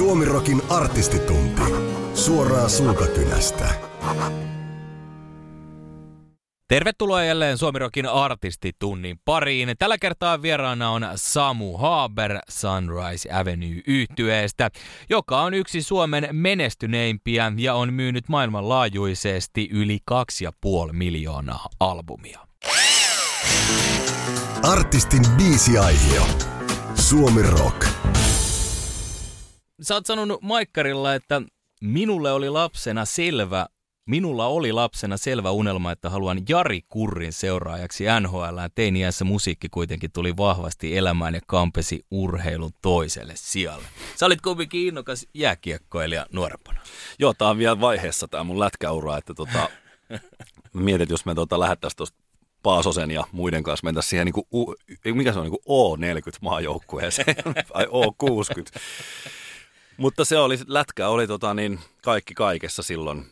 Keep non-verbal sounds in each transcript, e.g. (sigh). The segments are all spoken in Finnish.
Suomirokin artistitunti. Suoraa suukakynästä. Tervetuloa jälleen Suomirokin artistitunnin pariin. Tällä kertaa vieraana on Samu Haber Sunrise Avenue yhtyeestä, joka on yksi Suomen menestyneimpiä ja on myynyt maailmanlaajuisesti yli 2,5 miljoonaa albumia. Artistin biisiaihio. Suomi Rock. Sä oot sanonut Maikkarilla, että minulle oli lapsena selvä Minulla oli lapsena selvä unelma, että haluan Jari Kurrin seuraajaksi NHL. Teiniässä musiikki kuitenkin tuli vahvasti elämään ja kampesi urheilun toiselle sijalle. Sä olit kuitenkin innokas jääkiekkoilija nuorempana. Joo, tää on vielä vaiheessa tämä mun lätkäura, että tota, (laughs) mietit, jos me tota lähettäisiin tuosta Paasosen ja muiden kanssa mentäisiin siihen, niin kuin, mikä se on, niin kuin O40 maajoukkueeseen, (laughs) vai O60. Mutta se oli, lätkä oli tota, niin, kaikki kaikessa silloin,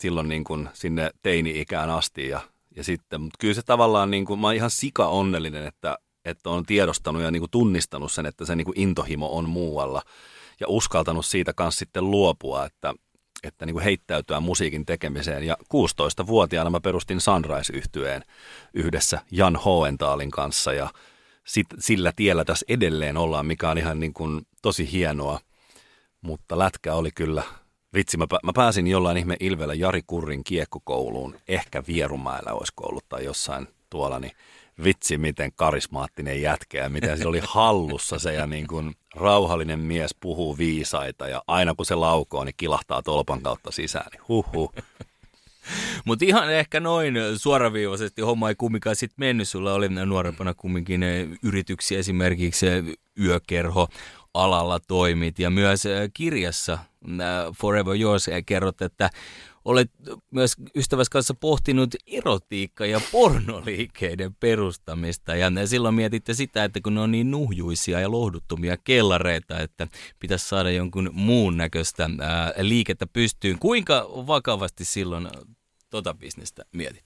silloin niin kuin sinne teini-ikään asti. Ja, ja sitten, mutta kyllä se tavallaan, niin kuin, mä oon ihan sika onnellinen, että, että on tiedostanut ja niin kuin tunnistanut sen, että se niin kuin intohimo on muualla. Ja uskaltanut siitä kanssa sitten luopua, että, että niin kuin heittäytyä musiikin tekemiseen. Ja 16-vuotiaana mä perustin sunrise yhtyeen yhdessä Jan Hoentaalin kanssa ja sit, sillä tiellä tässä edelleen ollaan, mikä on ihan niin kuin tosi hienoa. Mutta lätkä oli kyllä Vitsi, mä, mä pääsin jollain ihme ilveellä Jari Kurrin kiekkokouluun. Ehkä Vierumäellä olisi ollut tai jossain tuolla, niin vitsi miten karismaattinen jätkä ja miten se oli hallussa se ja niin kuin rauhallinen mies puhuu viisaita ja aina kun se laukoo, niin kilahtaa tolpan kautta sisään, niin huhu. (laughs) Mutta ihan ehkä noin suoraviivaisesti homma ei kumminkaan sitten mennyt. Sulla oli nuorempana kumminkin yrityksiä, esimerkiksi yökerho, alalla toimit ja myös kirjassa Forever Yours kerrot, että olet myös ystävässä kanssa pohtinut erotiikka- ja pornoliikkeiden perustamista. Ja silloin mietitte sitä, että kun ne on niin nuhjuisia ja lohduttomia kellareita, että pitäisi saada jonkun muun näköistä liikettä pystyyn. Kuinka vakavasti silloin tota bisnestä mietit?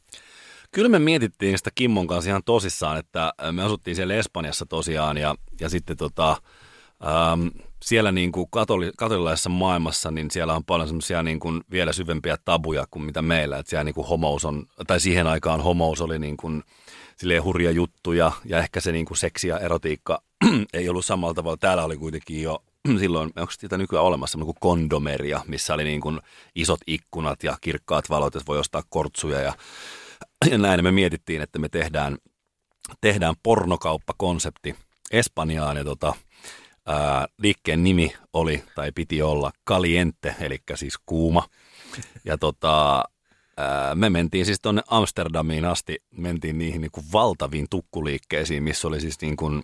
Kyllä me mietittiin sitä Kimmon kanssa ihan tosissaan, että me asuttiin siellä Espanjassa tosiaan ja, ja sitten tota, Ähm, siellä niin kuin katoli, katolilaisessa maailmassa, niin siellä on paljon semmoisia niin kuin vielä syvempiä tabuja kuin mitä meillä. Että siellä niin kuin homous on, tai siihen aikaan homous oli niin kuin, silleen hurja juttu ja, ehkä se niin kuin seksi ja erotiikka (clears throat) ei ollut samalla tavalla. Täällä oli kuitenkin jo (clears throat) silloin, onko sitä nykyään olemassa, kuin kondomeria, missä oli niin kuin isot ikkunat ja kirkkaat valot, että voi ostaa kortsuja ja, (clears throat) ja näin me mietittiin, että me tehdään, tehdään pornokauppakonsepti Espanjaan ja tota, Ää, liikkeen nimi oli, tai piti olla Caliente, eli siis kuuma. Ja tota, ää, me mentiin siis tuonne Amsterdamiin asti, mentiin niihin niin kuin valtaviin tukkuliikkeisiin, missä oli siis niin kuin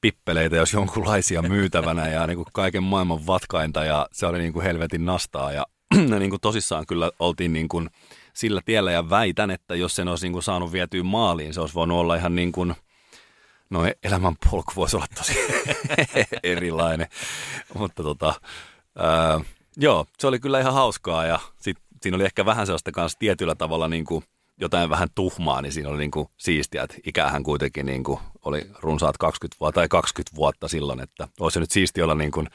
pippeleitä, jos jonkunlaisia myytävänä ja niin kuin kaiken maailman vatkainta ja se oli niin kuin helvetin nastaa ja (clears throat) niin kuin tosissaan kyllä oltiin niin kuin sillä tiellä ja väitän, että jos sen olisi niin kuin saanut vietyä maaliin, se olisi voinut olla ihan niin kuin – no elämänpolku voisi olla tosi (laughs) erilainen. Mutta tota, ää, joo, se oli kyllä ihan hauskaa ja sit, siinä oli ehkä vähän sellaista kanssa tietyllä tavalla niin kuin jotain vähän tuhmaa, niin siinä oli niin kuin siistiä, että ikähän kuitenkin niin kuin oli runsaat 20 vuotta tai 20 vuotta silloin, että olisi nyt siisti olla niin kuin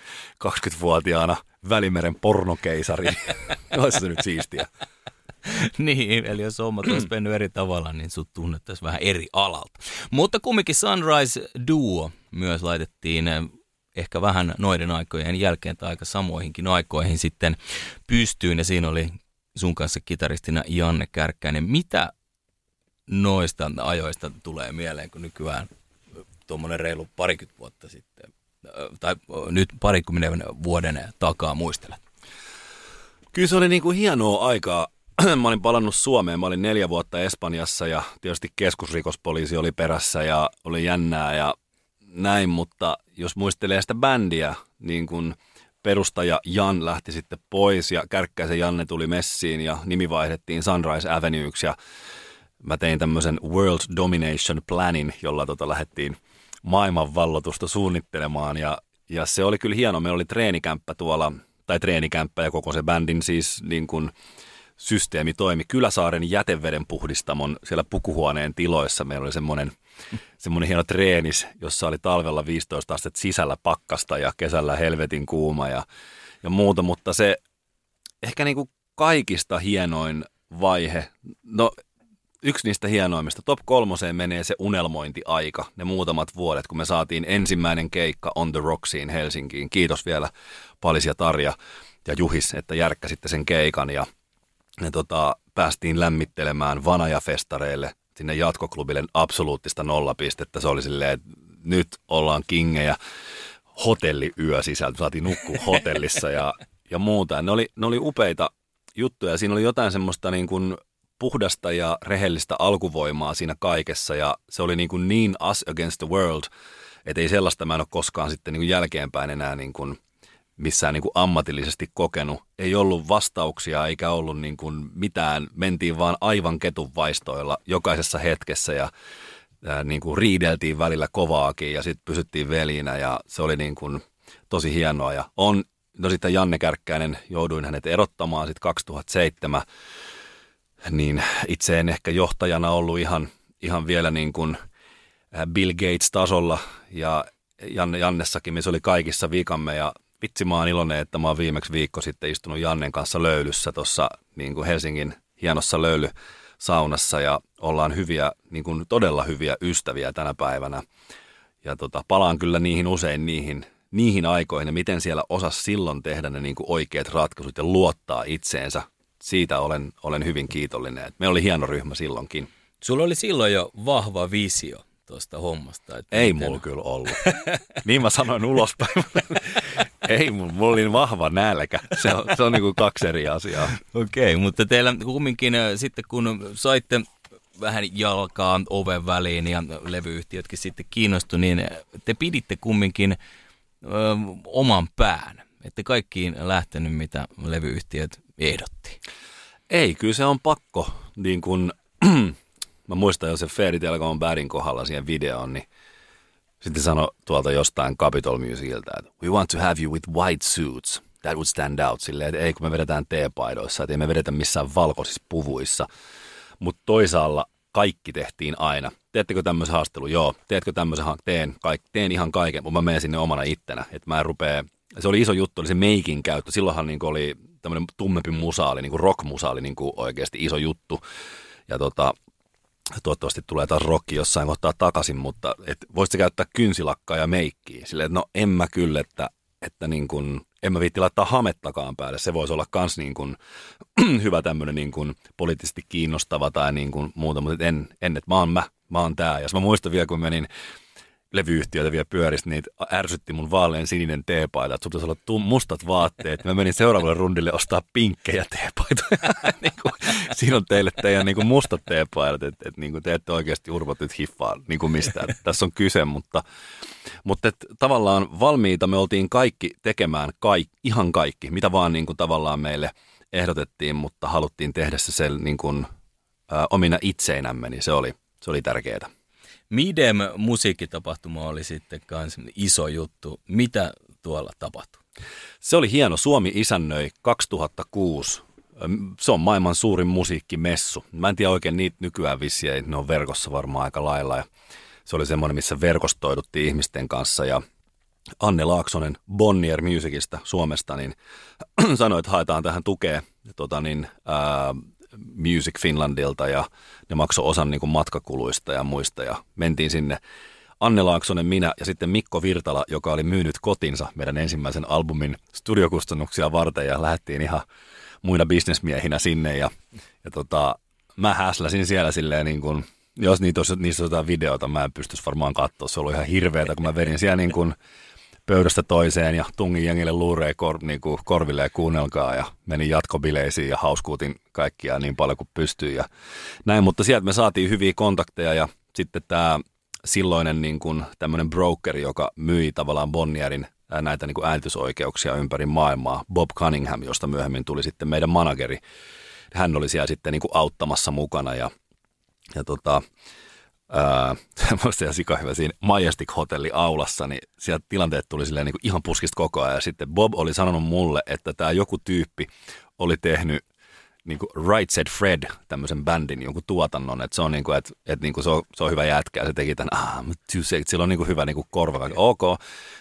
20-vuotiaana Välimeren pornokeisari, (laughs) olisi se nyt siistiä. (laughs) niin, eli jos hommat olisi (clears throat) mennyt eri tavalla, niin sut tunnettaisiin vähän eri alalta. Mutta kumminkin Sunrise Duo myös laitettiin eh, ehkä vähän noiden aikojen jälkeen tai aika samoihinkin aikoihin sitten pystyyn ja siinä oli sun kanssa kitaristina Janne Kärkkäinen. Mitä noista ajoista tulee mieleen, kun nykyään tuommoinen reilu parikymmentä vuotta sitten, eh, tai nyt parikymmenen vuoden takaa muistelet? Kyllä se oli niin kuin hienoa aikaa mä olin palannut Suomeen, mä olin neljä vuotta Espanjassa ja tietysti keskusrikospoliisi oli perässä ja oli jännää ja näin, mutta jos muistelee sitä bändiä, niin kun perustaja Jan lähti sitten pois ja Kärkkäisen Janne tuli messiin ja nimi vaihdettiin Sunrise Avenueksi ja mä tein tämmöisen World Domination Planin, jolla tota lähdettiin maailmanvallotusta suunnittelemaan ja, ja se oli kyllä hieno. Meillä oli treenikämppä tuolla, tai treenikämppä ja koko se bändin siis niin kuin systeemi toimi. Kyläsaaren jäteveden puhdistamon siellä pukuhuoneen tiloissa meillä oli semmoinen, semmoinen hieno treenis, jossa oli talvella 15 astetta sisällä pakkasta ja kesällä helvetin kuuma ja, ja muuta, mutta se ehkä niin kuin kaikista hienoin vaihe, no yksi niistä hienoimmista, top kolmoseen menee se unelmointiaika, ne muutamat vuodet, kun me saatiin ensimmäinen keikka On the Rocksiin Helsinkiin. Kiitos vielä Palis ja Tarja ja Juhis, että järkkäsitte sen keikan ja ne tota, päästiin lämmittelemään Vanaja-festareille sinne jatkoklubille absoluuttista nollapistettä. Se oli silleen, että nyt ollaan kingejä hotelliyö sisältä. Saatiin nukkua (laughs) hotellissa ja, ja muuta. Ne oli, ne oli upeita juttuja. Siinä oli jotain semmoista niin kuin puhdasta ja rehellistä alkuvoimaa siinä kaikessa ja se oli niin, kuin niin us against the world, että ei sellaista mä en ole koskaan sitten niin kuin jälkeenpäin enää niin kuin missään niin kuin ammatillisesti kokenut. Ei ollut vastauksia eikä ollut niin kuin mitään, mentiin vaan aivan ketun vaistoilla jokaisessa hetkessä ja ää, niin kuin riideltiin välillä kovaakin ja sitten pysyttiin velinä ja se oli niin kuin tosi hienoa. Ja on, no sitten Janne Kärkkäinen, jouduin hänet erottamaan sitten 2007 niin itse en ehkä johtajana ollut ihan, ihan vielä niin kuin Bill Gates-tasolla. Ja Janne, Jannessakin, missä oli kaikissa vikamme ja vitsi mä oon iloinen, että mä oon viimeksi viikko sitten istunut Jannen kanssa löylyssä tuossa niin kuin Helsingin hienossa löylysaunassa ja ollaan hyviä, niin kuin todella hyviä ystäviä tänä päivänä. Ja tota, palaan kyllä niihin usein niihin, niihin aikoihin ja miten siellä osas silloin tehdä ne niin kuin oikeat ratkaisut ja luottaa itseensä siitä olen, olen hyvin kiitollinen. Me oli hieno ryhmä silloinkin. Sulla oli silloin jo vahva visio tuosta hommasta. Että Ei miten... mulla kyllä ollut. niin mä sanoin ulospäin. (laughs) Ei mulla, mulla oli vahva nälkä. Se on, se on niin kuin kaksi eri asiaa. Okei, okay, mutta teillä kumminkin äh, sitten kun saitte vähän jalkaa oven väliin ja levyyhtiötkin sitten kiinnostu, niin te piditte kumminkin ö, oman pään. Että kaikkiin lähtenyt, mitä levyyhtiöt ehdotti? Ei, kyllä se on pakko. Niin kun, (clears throat) mä muistan jo se Fairy Tale Gone Badin kohdalla siihen videoon, niin sitten sano tuolta jostain Capitol Musicilta, että we want to have you with white suits. That would stand out. Silleen, että ei kun me vedetään teepaidoissa, että ei me vedetä missään valkoisissa puvuissa. Mutta toisaalla kaikki tehtiin aina. Teettekö tämmöisen haastelun? Joo. Teetkö tämmöisen? Teen, kaik, teen ihan kaiken, mutta mä menen sinne omana ittenä. Että mä en rupea, se oli iso juttu, oli se meikin käyttö. Silloinhan niin oli tämmöinen tummempi musaali, niin kuin rock-musaali niin kuin oikeasti iso juttu. Ja tota, toivottavasti tulee taas rokki jossain kohtaa takaisin, mutta et voisitko käyttää kynsilakkaa ja meikkiä? Silleen, että no en mä kyllä, että, että niin kuin, en mä viitti laittaa hamettakaan päälle. Se voisi olla kans niin kuin, (clears throat) hyvä tämmöinen niin kuin poliittisesti kiinnostava tai niin kuin muuta, mutta en, en että mä oon mä, mä oon tää. Ja mä muistan vielä, kun menin levyyhtiöitä vielä pyöristä, niin ärsytti mun vaalean sininen teepaita, että pitäisi olla mustat vaatteet. Mä menin seuraavalle rundille ostaa pinkkejä teepaitoja. (laughs) niin kuin, siinä on teille teidän niin kuin mustat teepaidat, että, että niin kuin te ette oikeasti urvot nyt hiffaa niin kuin mistään. Tässä on kyse, mutta, mutta että tavallaan valmiita me oltiin kaikki tekemään kaikki, ihan kaikki, mitä vaan niin kuin tavallaan meille ehdotettiin, mutta haluttiin tehdä se sel, niin kuin, ä, omina itseinämme, niin se oli, se oli tärkeää. Midem musiikkitapahtuma oli sitten kans iso juttu. Mitä tuolla tapahtui? Se oli hieno. Suomi isännöi 2006. Se on maailman suurin musiikkimessu. Mä en tiedä oikein niitä nykyään vissiä, ne on verkossa varmaan aika lailla. Ja se oli semmoinen, missä verkostoiduttiin ihmisten kanssa ja Anne Laaksonen Bonnier Musicista Suomesta niin (clears throat) sanoi, että haetaan tähän tukea tota niin, ää, Music Finlandilta ja ne maksoi osan niin kuin matkakuluista ja muista ja mentiin sinne. Anne Laaksonen, minä ja sitten Mikko Virtala, joka oli myynyt kotinsa meidän ensimmäisen albumin studiokustannuksia varten ja lähdettiin ihan muina bisnesmiehinä sinne ja, ja tota, mä häsläsin siellä silleen niin kuin, jos niitä olisi, niistä olisi jotain videota, mä en pystyisi varmaan katsoa, se oli ihan hirveätä, kun mä vedin siellä niin kuin pöydästä toiseen ja tungin jengille luureen kor, niin kuin korville ja kuunnelkaa ja menin jatkobileisiin ja hauskuutin kaikkia niin paljon kuin pystyy ja näin, mutta sieltä me saatiin hyviä kontakteja ja sitten tämä silloinen niin kuin tämmöinen broker, joka myi tavallaan Bonnierin näitä niin kuin äänitysoikeuksia ympäri maailmaa, Bob Cunningham, josta myöhemmin tuli sitten meidän manageri. Hän oli siellä sitten niin kuin auttamassa mukana ja, ja tota, semmoista (laughs) ja sika hyvä siinä Majestic Hotelli aulassa, niin sieltä tilanteet tuli silleen niin kuin ihan puskista koko ajan. Ja sitten Bob oli sanonut mulle, että tämä joku tyyppi oli tehnyt niin kuin Right Said Fred, tämmöisen bändin jonkun tuotannon, että se on, niin kuin, että, että niin kuin se, on, se on hyvä jätkä, ja se teki tämän, ah, sick, sillä on niin kuin hyvä niin kuin korva, ok.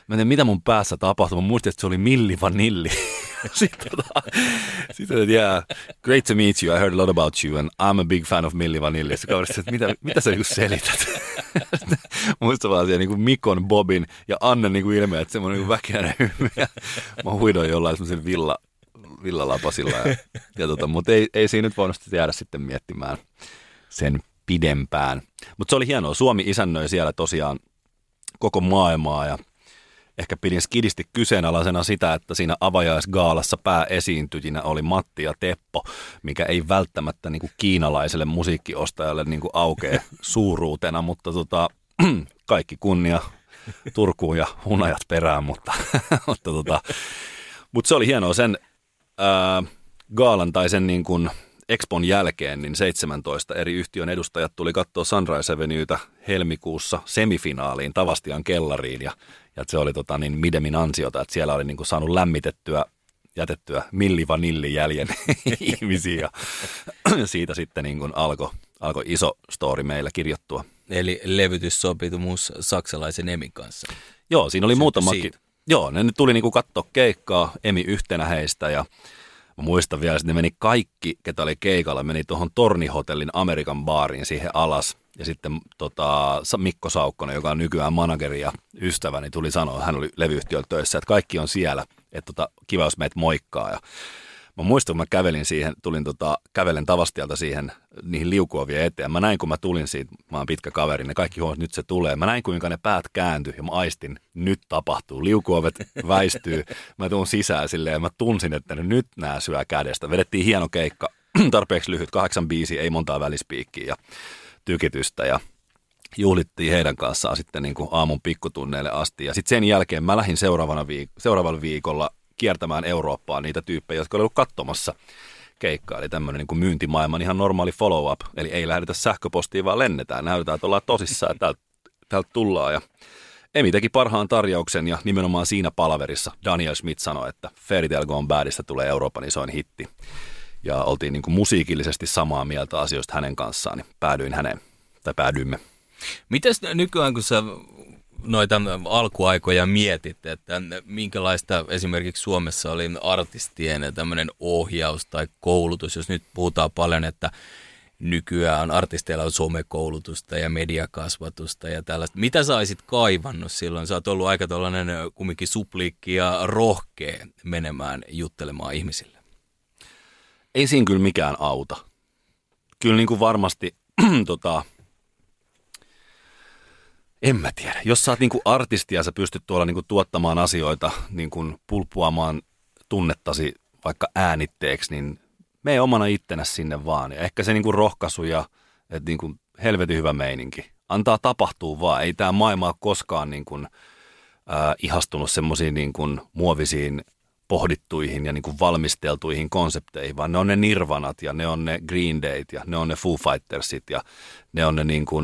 Mä mitä mun päässä tapahtui, mä muistin, että se oli Milli Vanilli. (laughs) sitten, tota, että yeah, great to meet you, I heard a lot about you, and I'm a big fan of Milli Vanilli. Sitten kaverissa, että mitä, mitä sä niin selität? (laughs) Muista vaan siellä niin kuin Mikon, Bobin ja Anne niin kuin ilme, että semmoinen niin väkeäinen hymy. Mä huidoin jollain semmoisen villa, villalapasilla. Ja, ja tota, mutta ei, ei siinä nyt voinut jäädä sitten miettimään sen pidempään. Mutta se oli hienoa. Suomi isännöi siellä tosiaan koko maailmaa ja ehkä pidin skidisti kyseenalaisena sitä, että siinä avajaisgaalassa pääesiintyjinä oli Matti ja Teppo, mikä ei välttämättä niin kuin kiinalaiselle musiikkiostajalle niin kuin aukee (laughs) suuruutena, mutta tota, (clears throat) kaikki kunnia Turkuun ja hunajat perään, mutta, (laughs) mutta, tota, mutta se oli hienoa sen ää, gaalan tai sen niin kuin Expon jälkeen niin 17 eri yhtiön edustajat tuli katsoa Sunrise Avenuetä helmikuussa semifinaaliin Tavastian kellariin ja, ja se oli tota, niin Midemin ansiota, että siellä oli niin kuin saanut lämmitettyä jätettyä milli vanilli jäljen (laughs) ihmisiä ja siitä sitten niin kuin alkoi alko iso story meillä kirjoittua. Eli levytyssopimus saksalaisen Emin kanssa. Joo, siinä oli muutamakin. Joo, ne tuli niinku katsoa keikkaa, Emi yhtenä heistä ja Mä muistan vielä, että ne meni kaikki, ketä oli keikalla, meni tuohon Tornihotellin Amerikan baariin siihen alas. Ja sitten tota, Mikko Saukkonen, joka on nykyään manageri ja ystäväni, tuli sanoa, hän oli levyyhtiöllä töissä, että kaikki on siellä, että tota, kiva jos meitä moikkaa. Ja Mä muistan, kun mä kävelin siihen, tulin tota, kävelen Tavastialta siihen niihin liukuovien eteen. Mä näin, kun mä tulin siitä, mä oon pitkä kaveri, ne kaikki huomasivat, nyt se tulee. Mä näin, kuinka ne päät kääntyi ja mä aistin, nyt tapahtuu. Liukuovet väistyy, mä tuun sisään silleen ja mä tunsin, että ne nyt nää syö kädestä. Vedettiin hieno keikka, (clears throat) tarpeeksi lyhyt, kahdeksan biisi, ei montaa välispiikkiä tykitystä ja juhlittiin heidän kanssaan sitten niin kuin aamun pikkutunneille asti. Ja sitten sen jälkeen mä lähdin seuraavana viik- seuraavalla viikolla kiertämään Eurooppaa niitä tyyppejä, jotka olivat katsomassa keikkaa. Eli tämmöinen niin myyntimaailman ihan normaali follow-up. Eli ei lähdetä sähköpostiin, vaan lennetään. Näytetään, että ollaan tosissaan, että täältä, täältä tullaan. Ja Emi teki parhaan tarjouksen ja nimenomaan siinä palaverissa Daniel Smith sanoi, että Fairy Tale Gone Badista tulee Euroopan isoin hitti. Ja oltiin niin kuin musiikillisesti samaa mieltä asioista hänen kanssaan, niin päädyin häneen, tai päädyimme. Mites nykyään, kun sä noita alkuaikoja mietit, että minkälaista esimerkiksi Suomessa oli artistien tämmöinen ohjaus tai koulutus, jos nyt puhutaan paljon, että nykyään artisteilla on somekoulutusta ja mediakasvatusta ja tällaista. Mitä sä olisit kaivannut silloin? Sä oot ollut aika tällainen kumminkin supliikki ja rohkea menemään juttelemaan ihmisille. Ei siinä kyllä mikään auta. Kyllä niin kuin varmasti (clears throat) tota, en mä tiedä. Jos sä oot niinku artisti ja sä pystyt tuolla niinku tuottamaan asioita, niinku pulppuamaan tunnettasi vaikka äänitteeksi, niin mene omana ittenä sinne vaan. Ja ehkä se niinku rohkaisu ja että niinku helvetin hyvä meininki. Antaa tapahtuu vaan. Ei tämä maailma ole koskaan niinku, äh, ihastunut semmoisiin niinku muovisiin pohdittuihin ja niinku valmisteltuihin konsepteihin, vaan ne on ne Nirvanat ja ne on ne Green Dayt ja ne on ne Foo Fightersit ja ne on ne niinku,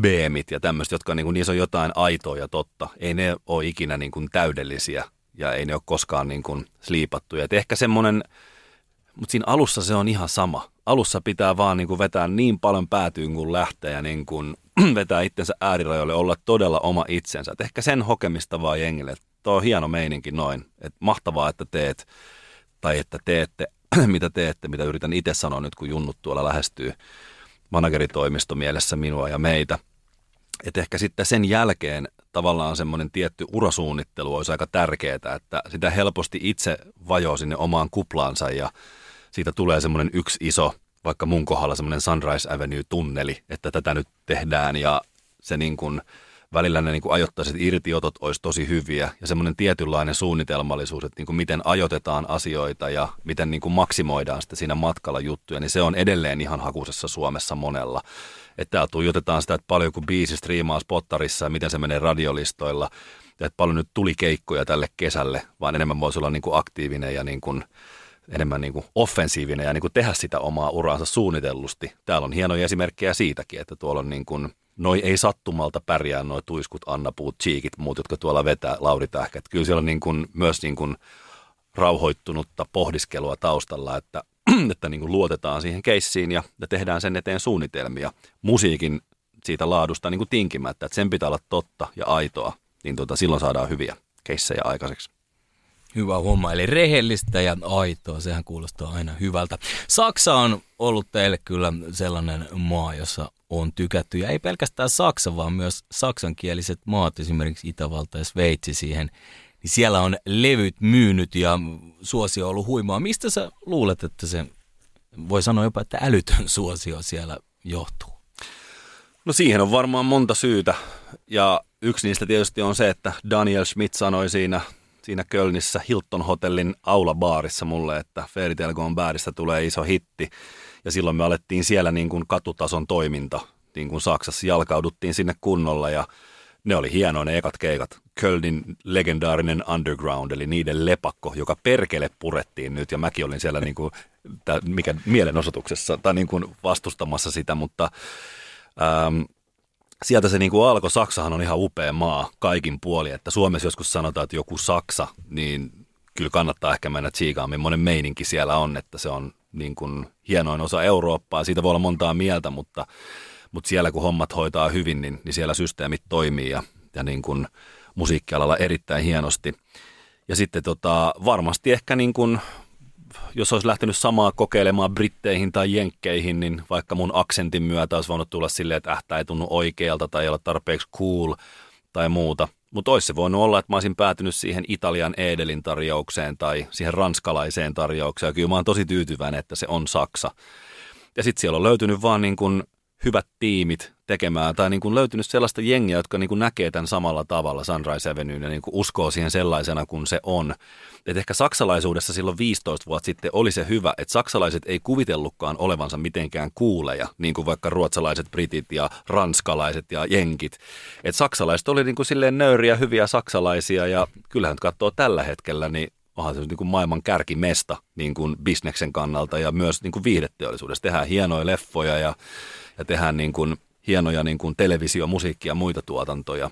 beemit ja tämmöistä, jotka niin kuin, niissä on jotain aitoa ja totta. Ei ne ole ikinä niin kuin täydellisiä ja ei ne ole koskaan niin kuin sliipattuja. Et ehkä semmoinen, mutta siinä alussa se on ihan sama. Alussa pitää vaan niin kuin vetää niin paljon päätyyn kuin lähtee ja niin kuin (clears throat) vetää itsensä äärirajoille, olla todella oma itsensä. Et ehkä sen hokemista vaan jengille. Tuo on hieno meininki noin. Et mahtavaa, että teet tai että teette, (clears throat) mitä teette, mitä yritän itse sanoa nyt, kun junnut tuolla lähestyy manageritoimisto mielessä minua ja meitä. Että ehkä sitten sen jälkeen tavallaan semmoinen tietty urasuunnittelu olisi aika tärkeää, että sitä helposti itse vajoo sinne omaan kuplaansa ja siitä tulee semmoinen yksi iso, vaikka mun kohdalla semmoinen Sunrise Avenue-tunneli, että tätä nyt tehdään ja se niin kuin – välillä ne niin ajoittaiset irtiotot olisi tosi hyviä ja semmoinen tietynlainen suunnitelmallisuus, että niin kuin miten ajoitetaan asioita ja miten niin kuin maksimoidaan sitten siinä matkalla juttuja, niin se on edelleen ihan hakusessa Suomessa monella. Että tuijotetaan sitä, että paljon kuin biisi striimaa spottarissa ja miten se menee radiolistoilla, ja että paljon nyt tuli keikkoja tälle kesälle, vaan enemmän voisi olla niin kuin aktiivinen ja niin kuin enemmän niin kuin offensiivinen ja niin kuin tehdä sitä omaa uraansa suunnitellusti. Täällä on hienoja esimerkkejä siitäkin, että tuolla on niin kuin noi ei sattumalta pärjää noi tuiskut, annapuut, chiikit, muut, jotka tuolla vetää, Lauri Tähkä. Kyllä siellä on niin kuin, myös niin kuin rauhoittunutta pohdiskelua taustalla, että (clears throat) että niin kuin luotetaan siihen keissiin ja, ja tehdään sen eteen suunnitelmia. Musiikin siitä laadusta niin kuin tinkimättä, että sen pitää olla totta ja aitoa, niin tota, silloin saadaan hyviä keissejä aikaiseksi. Hyvä homma, eli rehellistä ja aitoa, sehän kuulostaa aina hyvältä. Saksa on ollut teille kyllä sellainen maa, jossa on tykätty, ja ei pelkästään Saksa, vaan myös saksankieliset maat, esimerkiksi Itävalta ja Sveitsi siihen, niin siellä on levyt myynyt ja suosio on ollut huimaa. Mistä sä luulet, että se, voi sanoa jopa, että älytön suosio siellä johtuu? No siihen on varmaan monta syytä, ja yksi niistä tietysti on se, että Daniel Schmidt sanoi siinä siinä Kölnissä Hilton Hotellin aulabaarissa mulle, että Fairy Tale Gone Badista tulee iso hitti. Ja silloin me alettiin siellä niin kuin katutason toiminta, niin kuin Saksassa jalkauduttiin sinne kunnolla ja ne oli hienoja ne ekat keikat. Kölnin legendaarinen underground, eli niiden lepakko, joka perkele purettiin nyt, ja mäkin olin siellä niin kuin, tää, mikä mielenosoituksessa, tai niin kuin vastustamassa sitä, mutta ähm, sieltä se niin kuin alkoi. Saksahan on ihan upea maa kaikin puoli, että Suomessa joskus sanotaan, että joku Saksa, niin kyllä kannattaa ehkä mennä tsiikaan, millainen meininki siellä on, että se on niin kuin hienoin osa Eurooppaa. Siitä voi olla montaa mieltä, mutta, mutta siellä kun hommat hoitaa hyvin, niin, niin siellä systeemit toimii ja, ja niin kuin musiikkialalla erittäin hienosti. Ja sitten tota, varmasti ehkä niin kuin jos olisi lähtenyt samaa kokeilemaan britteihin tai jenkkeihin, niin vaikka mun aksentin myötä olisi voinut tulla silleen, että ähtä ei tunnu oikealta tai ei ole tarpeeksi cool tai muuta. Mutta olisi se voinut olla, että mä olisin päätynyt siihen Italian Edelin tarjoukseen tai siihen ranskalaiseen tarjoukseen. Ja kyllä mä oon tosi tyytyväinen, että se on Saksa. Ja sitten siellä on löytynyt vaan niin kuin hyvät tiimit tekemään, tai niin kuin löytynyt sellaista jengiä, jotka niin kuin näkee tämän samalla tavalla Sunrise Avenue ja niin kuin uskoo siihen sellaisena kuin se on. Et ehkä saksalaisuudessa silloin 15 vuotta sitten oli se hyvä, että saksalaiset ei kuvitellutkaan olevansa mitenkään kuuleja, niin kuin vaikka ruotsalaiset, britit ja ranskalaiset ja jenkit. Et saksalaiset oli niin kuin silleen nöyriä, hyviä saksalaisia, ja kyllähän katsoo tällä hetkellä, niin onhan se niin kuin maailman kärkimesta niin kuin bisneksen kannalta ja myös niin kuin viihdeteollisuudessa. Tehdään hienoja leffoja ja, ja tehdään niin kuin hienoja niin kuin televisio, musiikki ja muita tuotantoja.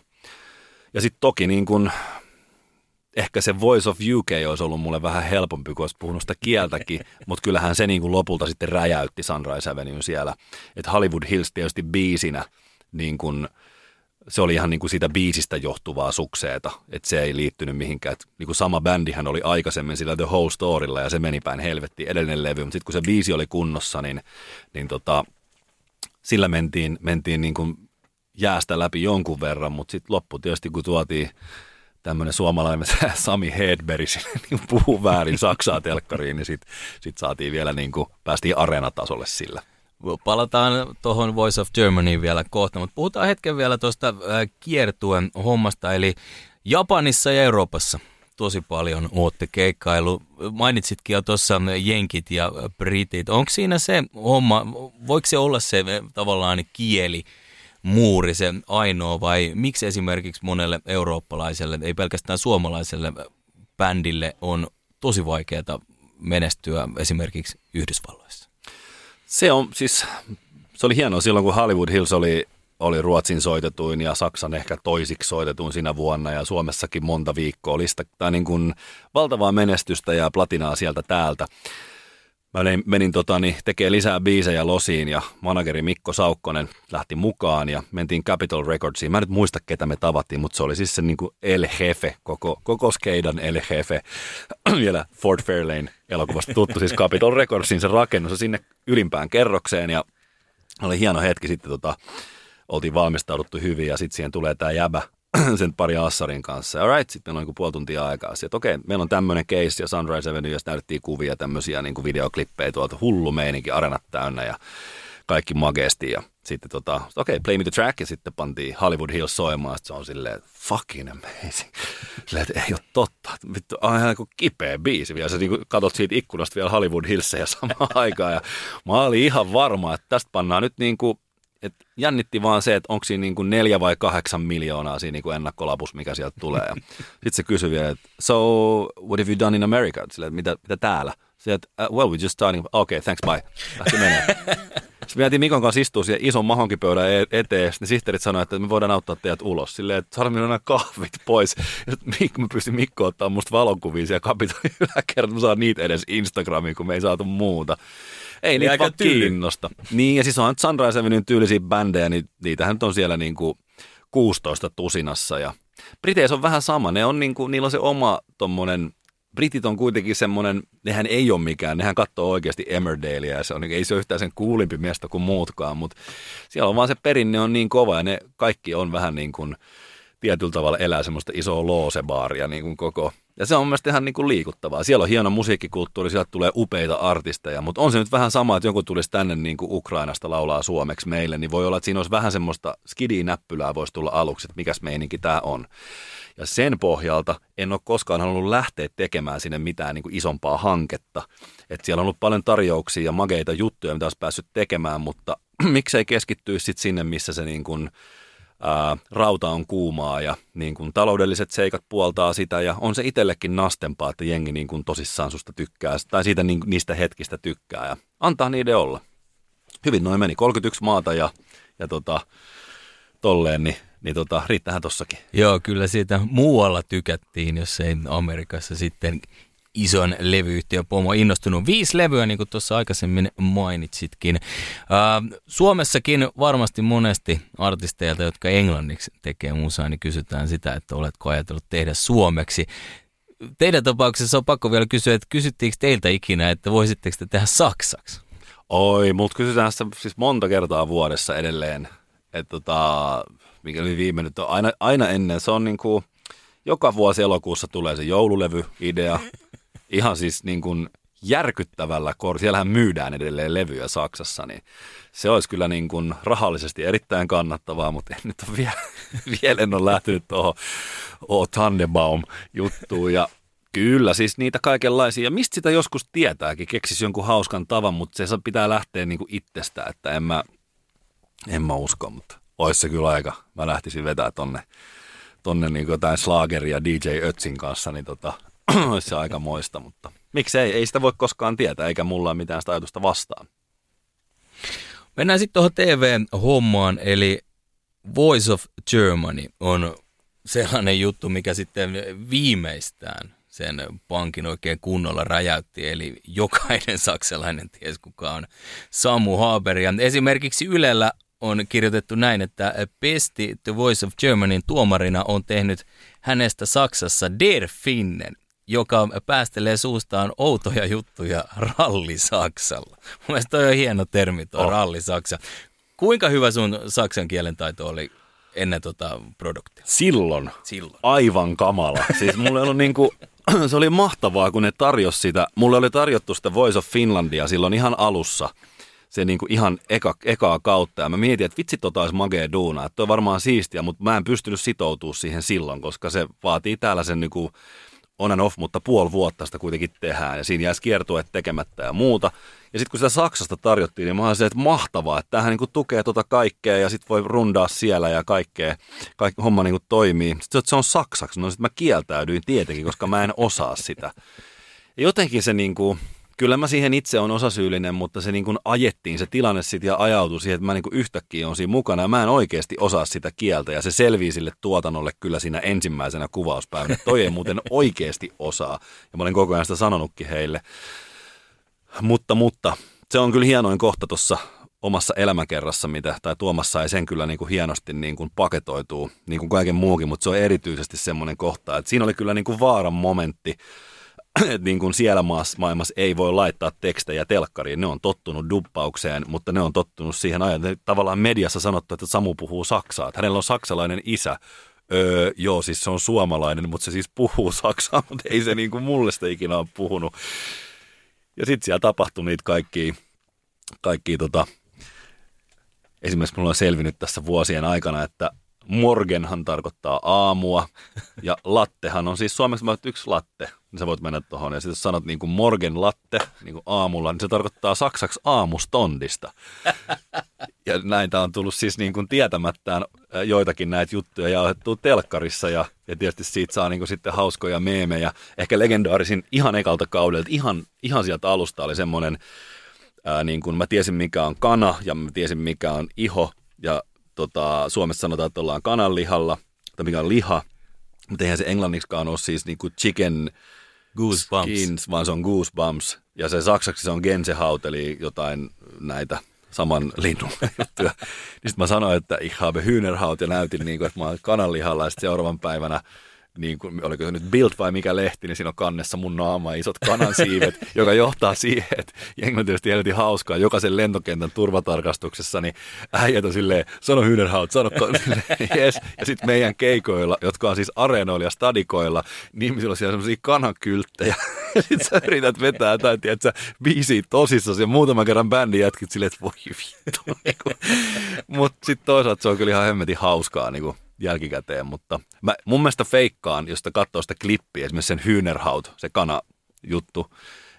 Ja sitten toki niin kuin, ehkä se Voice of UK olisi ollut mulle vähän helpompi, kun olisi puhunut sitä kieltäkin, (laughs) mutta kyllähän se niin kuin lopulta sitten räjäytti Sunrise Avenue siellä. Että Hollywood Hills tietysti biisinä niin kuin, se oli ihan niin kuin siitä biisistä johtuvaa sukseeta, että se ei liittynyt mihinkään. Et niin kuin sama bändihän oli aikaisemmin sillä The Whole Storylla ja se meni päin helvettiin edellinen levy, mutta sitten kun se biisi oli kunnossa, niin, niin tota, sillä mentiin, mentiin niin kuin jäästä läpi jonkun verran, mutta sitten loppu tietysti kun tuotiin tämmöinen suomalainen (laughs) Sami Hedberg niin puhuu väärin Saksaa telkkariin, niin sitten sit saatiin vielä niin kuin, päästiin areenatasolle sillä. Palataan tuohon Voice of Germany vielä kohta, mutta puhutaan hetken vielä tuosta äh, kiertuen hommasta, eli Japanissa ja Euroopassa tosi paljon ootte keikkailu. Mainitsitkin jo tuossa jenkit ja britit. Onko siinä se homma, voiko se olla se tavallaan kieli, muuri se ainoa vai miksi esimerkiksi monelle eurooppalaiselle, ei pelkästään suomalaiselle bändille on tosi vaikeaa menestyä esimerkiksi Yhdysvalloissa? Se on siis, se oli hienoa silloin kun Hollywood Hills oli oli Ruotsin soitetuin ja Saksan ehkä toisiksi soitetuin siinä vuonna ja Suomessakin monta viikkoa lista, tai niin kuin valtavaa menestystä ja platinaa sieltä täältä. Mä menin, menin totani, tekee lisää biisejä Losiin ja manageri Mikko Saukkonen lähti mukaan ja mentiin Capitol Recordsiin. Mä en nyt muista, ketä me tavattiin, mutta se oli siis se niin kuin El Jefe, koko, koko skeidan El Jefe. (clears throat) Vielä Fort Fairlane elokuvasta tuttu, siis Capitol Recordsiin se rakennus sinne ylimpään kerrokseen ja oli hieno hetki sitten tota, oltiin valmistauduttu hyvin ja sitten siihen tulee tämä jäbä (clears throat) sen pari Assarin kanssa. Ja right, sitten meillä on niin puoli tuntia aikaa. Sitten okei, okay, meillä on tämmöinen case ja Sunrise Avenue, josta näytettiin kuvia tämmöisiä niin kuin videoklippejä tuolta. Hullu meininki, arenat täynnä ja kaikki magesti. Ja sitten tota, okei, okay, play me the track ja sitten pantiin Hollywood Hills soimaan. Sitten se on silleen, fucking amazing. (laughs) Silleen, että ei ole totta. Vittu, on ihan kuin kipeä biisi. Ja sä niin katsot siitä ikkunasta vielä Hollywood Hillsia samaan (laughs) aikaan. Ja mä olin ihan varma, että tästä pannaan nyt niin kuin et jännitti vaan se, että onko siinä niin kuin neljä vai kahdeksan miljoonaa siinä niin kuin ennakkolapus, mikä sieltä tulee. Sitten se kysyi vielä, että so what have you done in America? Sille, että mitä, mitä täällä? Sitten, että uh, well we just starting, okay thanks bye. Lähti menee. Sitten mietin Mikon kanssa istua siihen ison mahonkipöydän e- eteen, sitten sihteerit sanoivat, että me voidaan auttaa teidät ulos. Silleen, että saada minun kahvit pois. Ja Mik, mä pystyn Mikko ottaa musta valokuvia siellä kapitolin yläkerran, mä saan niitä edes Instagramiin, kun me ei saatu muuta. Ei niitä aika vaan tyyli. kiinnosta. Niin, ja siis on Sunrise Avenuen tyylisiä bändejä, niin niitähän nyt on siellä niin kuin 16 tusinassa. Ja Briteissä on vähän sama, ne on niin kuin, niillä on se oma tommonen, Britit on kuitenkin semmoinen, nehän ei ole mikään, nehän katsoo oikeasti Emmerdalea ja se on, ei se ole yhtään sen kuulimpi miestä kuin muutkaan, mutta siellä on vaan se perinne on niin kova ja ne kaikki on vähän niin kuin tietyllä tavalla elää semmoista isoa loosebaaria niin kuin koko. Ja se on mielestäni ihan niin kuin liikuttavaa. Siellä on hieno musiikkikulttuuri, sieltä tulee upeita artisteja, mutta on se nyt vähän sama, että joku tulisi tänne niin kuin Ukrainasta laulaa suomeksi meille, niin voi olla, että siinä olisi vähän semmoista skidi-näppylää voisi tulla aluksi, että mikäs meininki tämä on. Ja sen pohjalta en ole koskaan halunnut lähteä tekemään sinne mitään niin kuin isompaa hanketta. Et siellä on ollut paljon tarjouksia ja mageita juttuja, mitä olisi päässyt tekemään, mutta (clears throat) miksei keskittyisi sit sinne, missä se niin kuin, ää, rauta on kuumaa ja niin kuin taloudelliset seikat puoltaa sitä ja on se itsellekin nastempaa, että jengi niin kuin tosissaan susta tykkää tai siitä niin, niistä hetkistä tykkää ja antaa niiden olla. Hyvin noin meni, 31 maata ja, ja tota, tolleen, niin, niin tota, riittähän tossakin. Joo, kyllä siitä muualla tykättiin, jos ei Amerikassa sitten ison levyyhtiön pomo innostunut. Viisi levyä, niin kuin tuossa aikaisemmin mainitsitkin. Suomessakin varmasti monesti artisteilta, jotka englanniksi tekee musaa, niin kysytään sitä, että oletko ajatellut tehdä suomeksi. Teidän tapauksessa on pakko vielä kysyä, että kysyttiinkö teiltä ikinä, että voisitteko te tehdä saksaksi? Oi, mutta kysytään sitä siis monta kertaa vuodessa edelleen. Että tota, mikä oli viime nyt aina, aina ennen, se on niin kuin, joka vuosi elokuussa tulee se joululevy-idea. Ihan siis niin kuin järkyttävällä kor, siellähän myydään edelleen levyjä Saksassa, niin se olisi kyllä niin kuin rahallisesti erittäin kannattavaa, mutta en nyt ole vielä, (laughs) vielä en ole lähtenyt tuohon O Tannenbaum juttuun ja Kyllä, siis niitä kaikenlaisia. Ja mistä sitä joskus tietääkin, keksisi jonkun hauskan tavan, mutta se pitää lähteä niinku itsestä, että en mä, en mä usko, mutta olisi se kyllä aika. Mä lähtisin vetää tonne, tonne niinku jotain slageria DJ Ötsin kanssa, niin tota, (clears throat) olisi se aika moista, mutta miksei, ei sitä voi koskaan tietää, eikä mulla ole mitään sitä ajatusta vastaan. Mennään sitten tuohon TV-hommaan, eli Voice of Germany on sellainen juttu, mikä sitten viimeistään sen pankin oikein kunnolla räjäytti, eli jokainen (laughs) saksalainen ties kuka on Samu Haber. Ja esimerkiksi Ylellä on kirjoitettu näin, että Pesti The Voice of Germanyn tuomarina on tehnyt hänestä Saksassa Der Finnen, joka päästelee suustaan outoja juttuja ralli Saksalla. Mun mielestä toi on hieno termi tuo oh. ralli Saksa. Kuinka hyvä sun saksan kielen taito oli ennen tota produktia? Silloin, Silloin. aivan kamala. Siis mulle oli niinku, (clears throat) se oli mahtavaa, kun ne tarjosi sitä. Mulle oli tarjottu sitä Voice of Finlandia silloin ihan alussa. Se niinku ihan eka, ekaa kautta. Ja mä mietin, että vitsi tota olisi magea duuna. Että toi on varmaan siistiä, mutta mä en pystynyt sitoutumaan siihen silloin, koska se vaatii täällä sen niinku on and off, mutta puoli vuotta sitä kuitenkin tehdään. Ja siinä jäisi kiertueet tekemättä ja muuta. Ja sitten kun sitä Saksasta tarjottiin, niin mä olin se, että mahtavaa, että tämähän niinku tukee tota kaikkea ja sitten voi rundaa siellä ja kaikkea. Kaikki homma niinku toimii. Sitten että se on saksaksi. No sitten mä kieltäydyin tietenkin, koska mä en osaa sitä. Ja jotenkin se niinku, kyllä mä siihen itse on osasyyllinen, mutta se niin kuin ajettiin se tilanne sitten ja ajautui siihen, että mä niin kuin yhtäkkiä on siinä mukana ja mä en oikeasti osaa sitä kieltä ja se selvii sille tuotannolle kyllä siinä ensimmäisenä kuvauspäivänä. Toi ei muuten (laughs) oikeasti osaa ja mä olen koko ajan sitä sanonutkin heille. Mutta, mutta se on kyllä hienoin kohta tuossa omassa elämäkerrassa, mitä, tai Tuomassa ei sen kyllä niin kuin hienosti niin kuin paketoituu, niin kuin kaiken muukin, mutta se on erityisesti semmoinen kohta, että siinä oli kyllä niin kuin vaaran momentti, (clears throat) että niin kuin siellä maassa, maailmassa ei voi laittaa tekstejä telkkariin. Ne on tottunut duppaukseen, mutta ne on tottunut siihen ajan. Tavallaan mediassa sanottu, että Samu puhuu saksaa, että hänellä on saksalainen isä. Öö, joo, siis se on suomalainen, mutta se siis puhuu (laughs) saksaa, mutta ei se niin kuin mulle sitä ikinä ole puhunut. Ja sitten siellä tapahtui niitä kaikkia, kaikkia tota, esimerkiksi mulla on selvinnyt tässä vuosien aikana, että morgenhan tarkoittaa aamua ja lattehan on siis suomeksi yksi latte, niin sä voit mennä tuohon ja sitten jos sanot niin kuin morgen latte niin kuin aamulla, niin se tarkoittaa saksaksi aamustondista. (laughs) Ja näitä on tullut siis niin kuin tietämättään joitakin näitä juttuja ja otettu telkkarissa ja, ja tietysti siitä saa niin kuin sitten hauskoja meemejä. Ehkä legendaarisin ihan ekalta kaudelta, ihan, ihan sieltä alusta oli semmoinen ää, niin kuin mä tiesin mikä on kana ja mä tiesin mikä on iho ja tota, Suomessa sanotaan, että ollaan kananlihalla, tai mikä on liha, mutta eihän se englanniksikaan ole siis niin kuin chicken Goosebumps. skins, vaan se on goosebumps. Ja se saksaksi se on Gänsehaut, eli jotain näitä saman linnun (laughs) juttuja. Niin sitten mä sanoin, että ich habe Hühnerhaut ja näytin, niin kuin, että mä oon kananlihalla ja sitten seuraavan päivänä niin kuin, oliko se nyt Bild vai mikä lehti, niin siinä on kannessa mun naama ja isot kanansiivet, (laughs) joka johtaa siihen, että jengi tietysti helvetin hauskaa. Jokaisen lentokentän turvatarkastuksessa, niin äijät on silleen, sano Hühnerhaut, sano (laughs) yes. Ja sitten meidän keikoilla, jotka on siis areenoilla ja stadikoilla, niin ihmisillä on siellä semmoisia kanakylttejä. Ja (laughs) sitten sä yrität vetää jotain, tiedätkö, biisiä tosissaan ja muutaman kerran bändin jätkit silleen, että voi vittu. Niin Mutta sitten toisaalta se on kyllä ihan hemmetin hauskaa niin kuin jälkikäteen, mutta mä mun mielestä feikkaan, jos katsoo sitä klippiä, esimerkiksi sen Hühnerhaut, se kana juttu,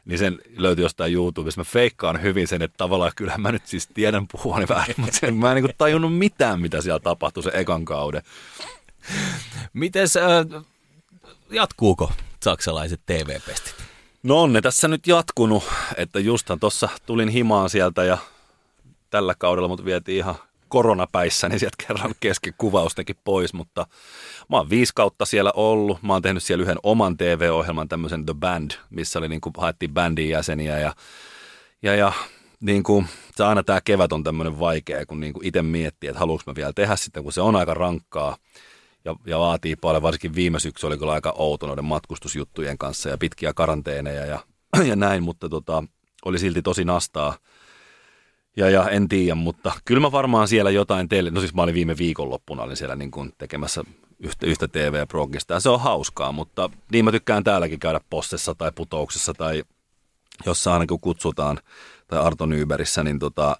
niin sen löytyy jostain YouTubesta. Mä feikkaan hyvin sen, että tavallaan kyllä mä nyt siis tiedän puhua väärin, mutta sen, mä en niin tajunnut mitään, mitä siellä tapahtui se ekan kauden. Mites, äh, jatkuuko saksalaiset TV-pestit? No on ne tässä nyt jatkunut, että justhan tuossa tulin himaan sieltä ja tällä kaudella mut vietiin ihan koronapäissä, niin sieltä kerran (laughs) kesken kuvaustenkin pois, mutta mä oon viisi kautta siellä ollut. Mä oon tehnyt siellä yhden oman TV-ohjelman, tämmöisen The Band, missä oli niin kuin, haettiin bändin jäseniä ja, ja, ja niin kuin, se aina tämä kevät on tämmöinen vaikea, kun niin kuin itse miettii, että haluanko mä vielä tehdä sitä, kun se on aika rankkaa ja, ja vaatii paljon, varsinkin viime syksy oli kyllä aika outo noiden matkustusjuttujen kanssa ja pitkiä karanteeneja ja, (clears throat) ja näin, mutta tota, oli silti tosi nastaa. Ja, ja en tiedä, mutta kyllä mä varmaan siellä jotain teille, no siis mä olin viime viikonloppuna, olin siellä niin kuin tekemässä yhtä, yhtä TV-progista ja se on hauskaa, mutta niin mä tykkään täälläkin käydä postessa tai putouksessa tai jossain kun kutsutaan tai Arto Nyberissä, niin tota,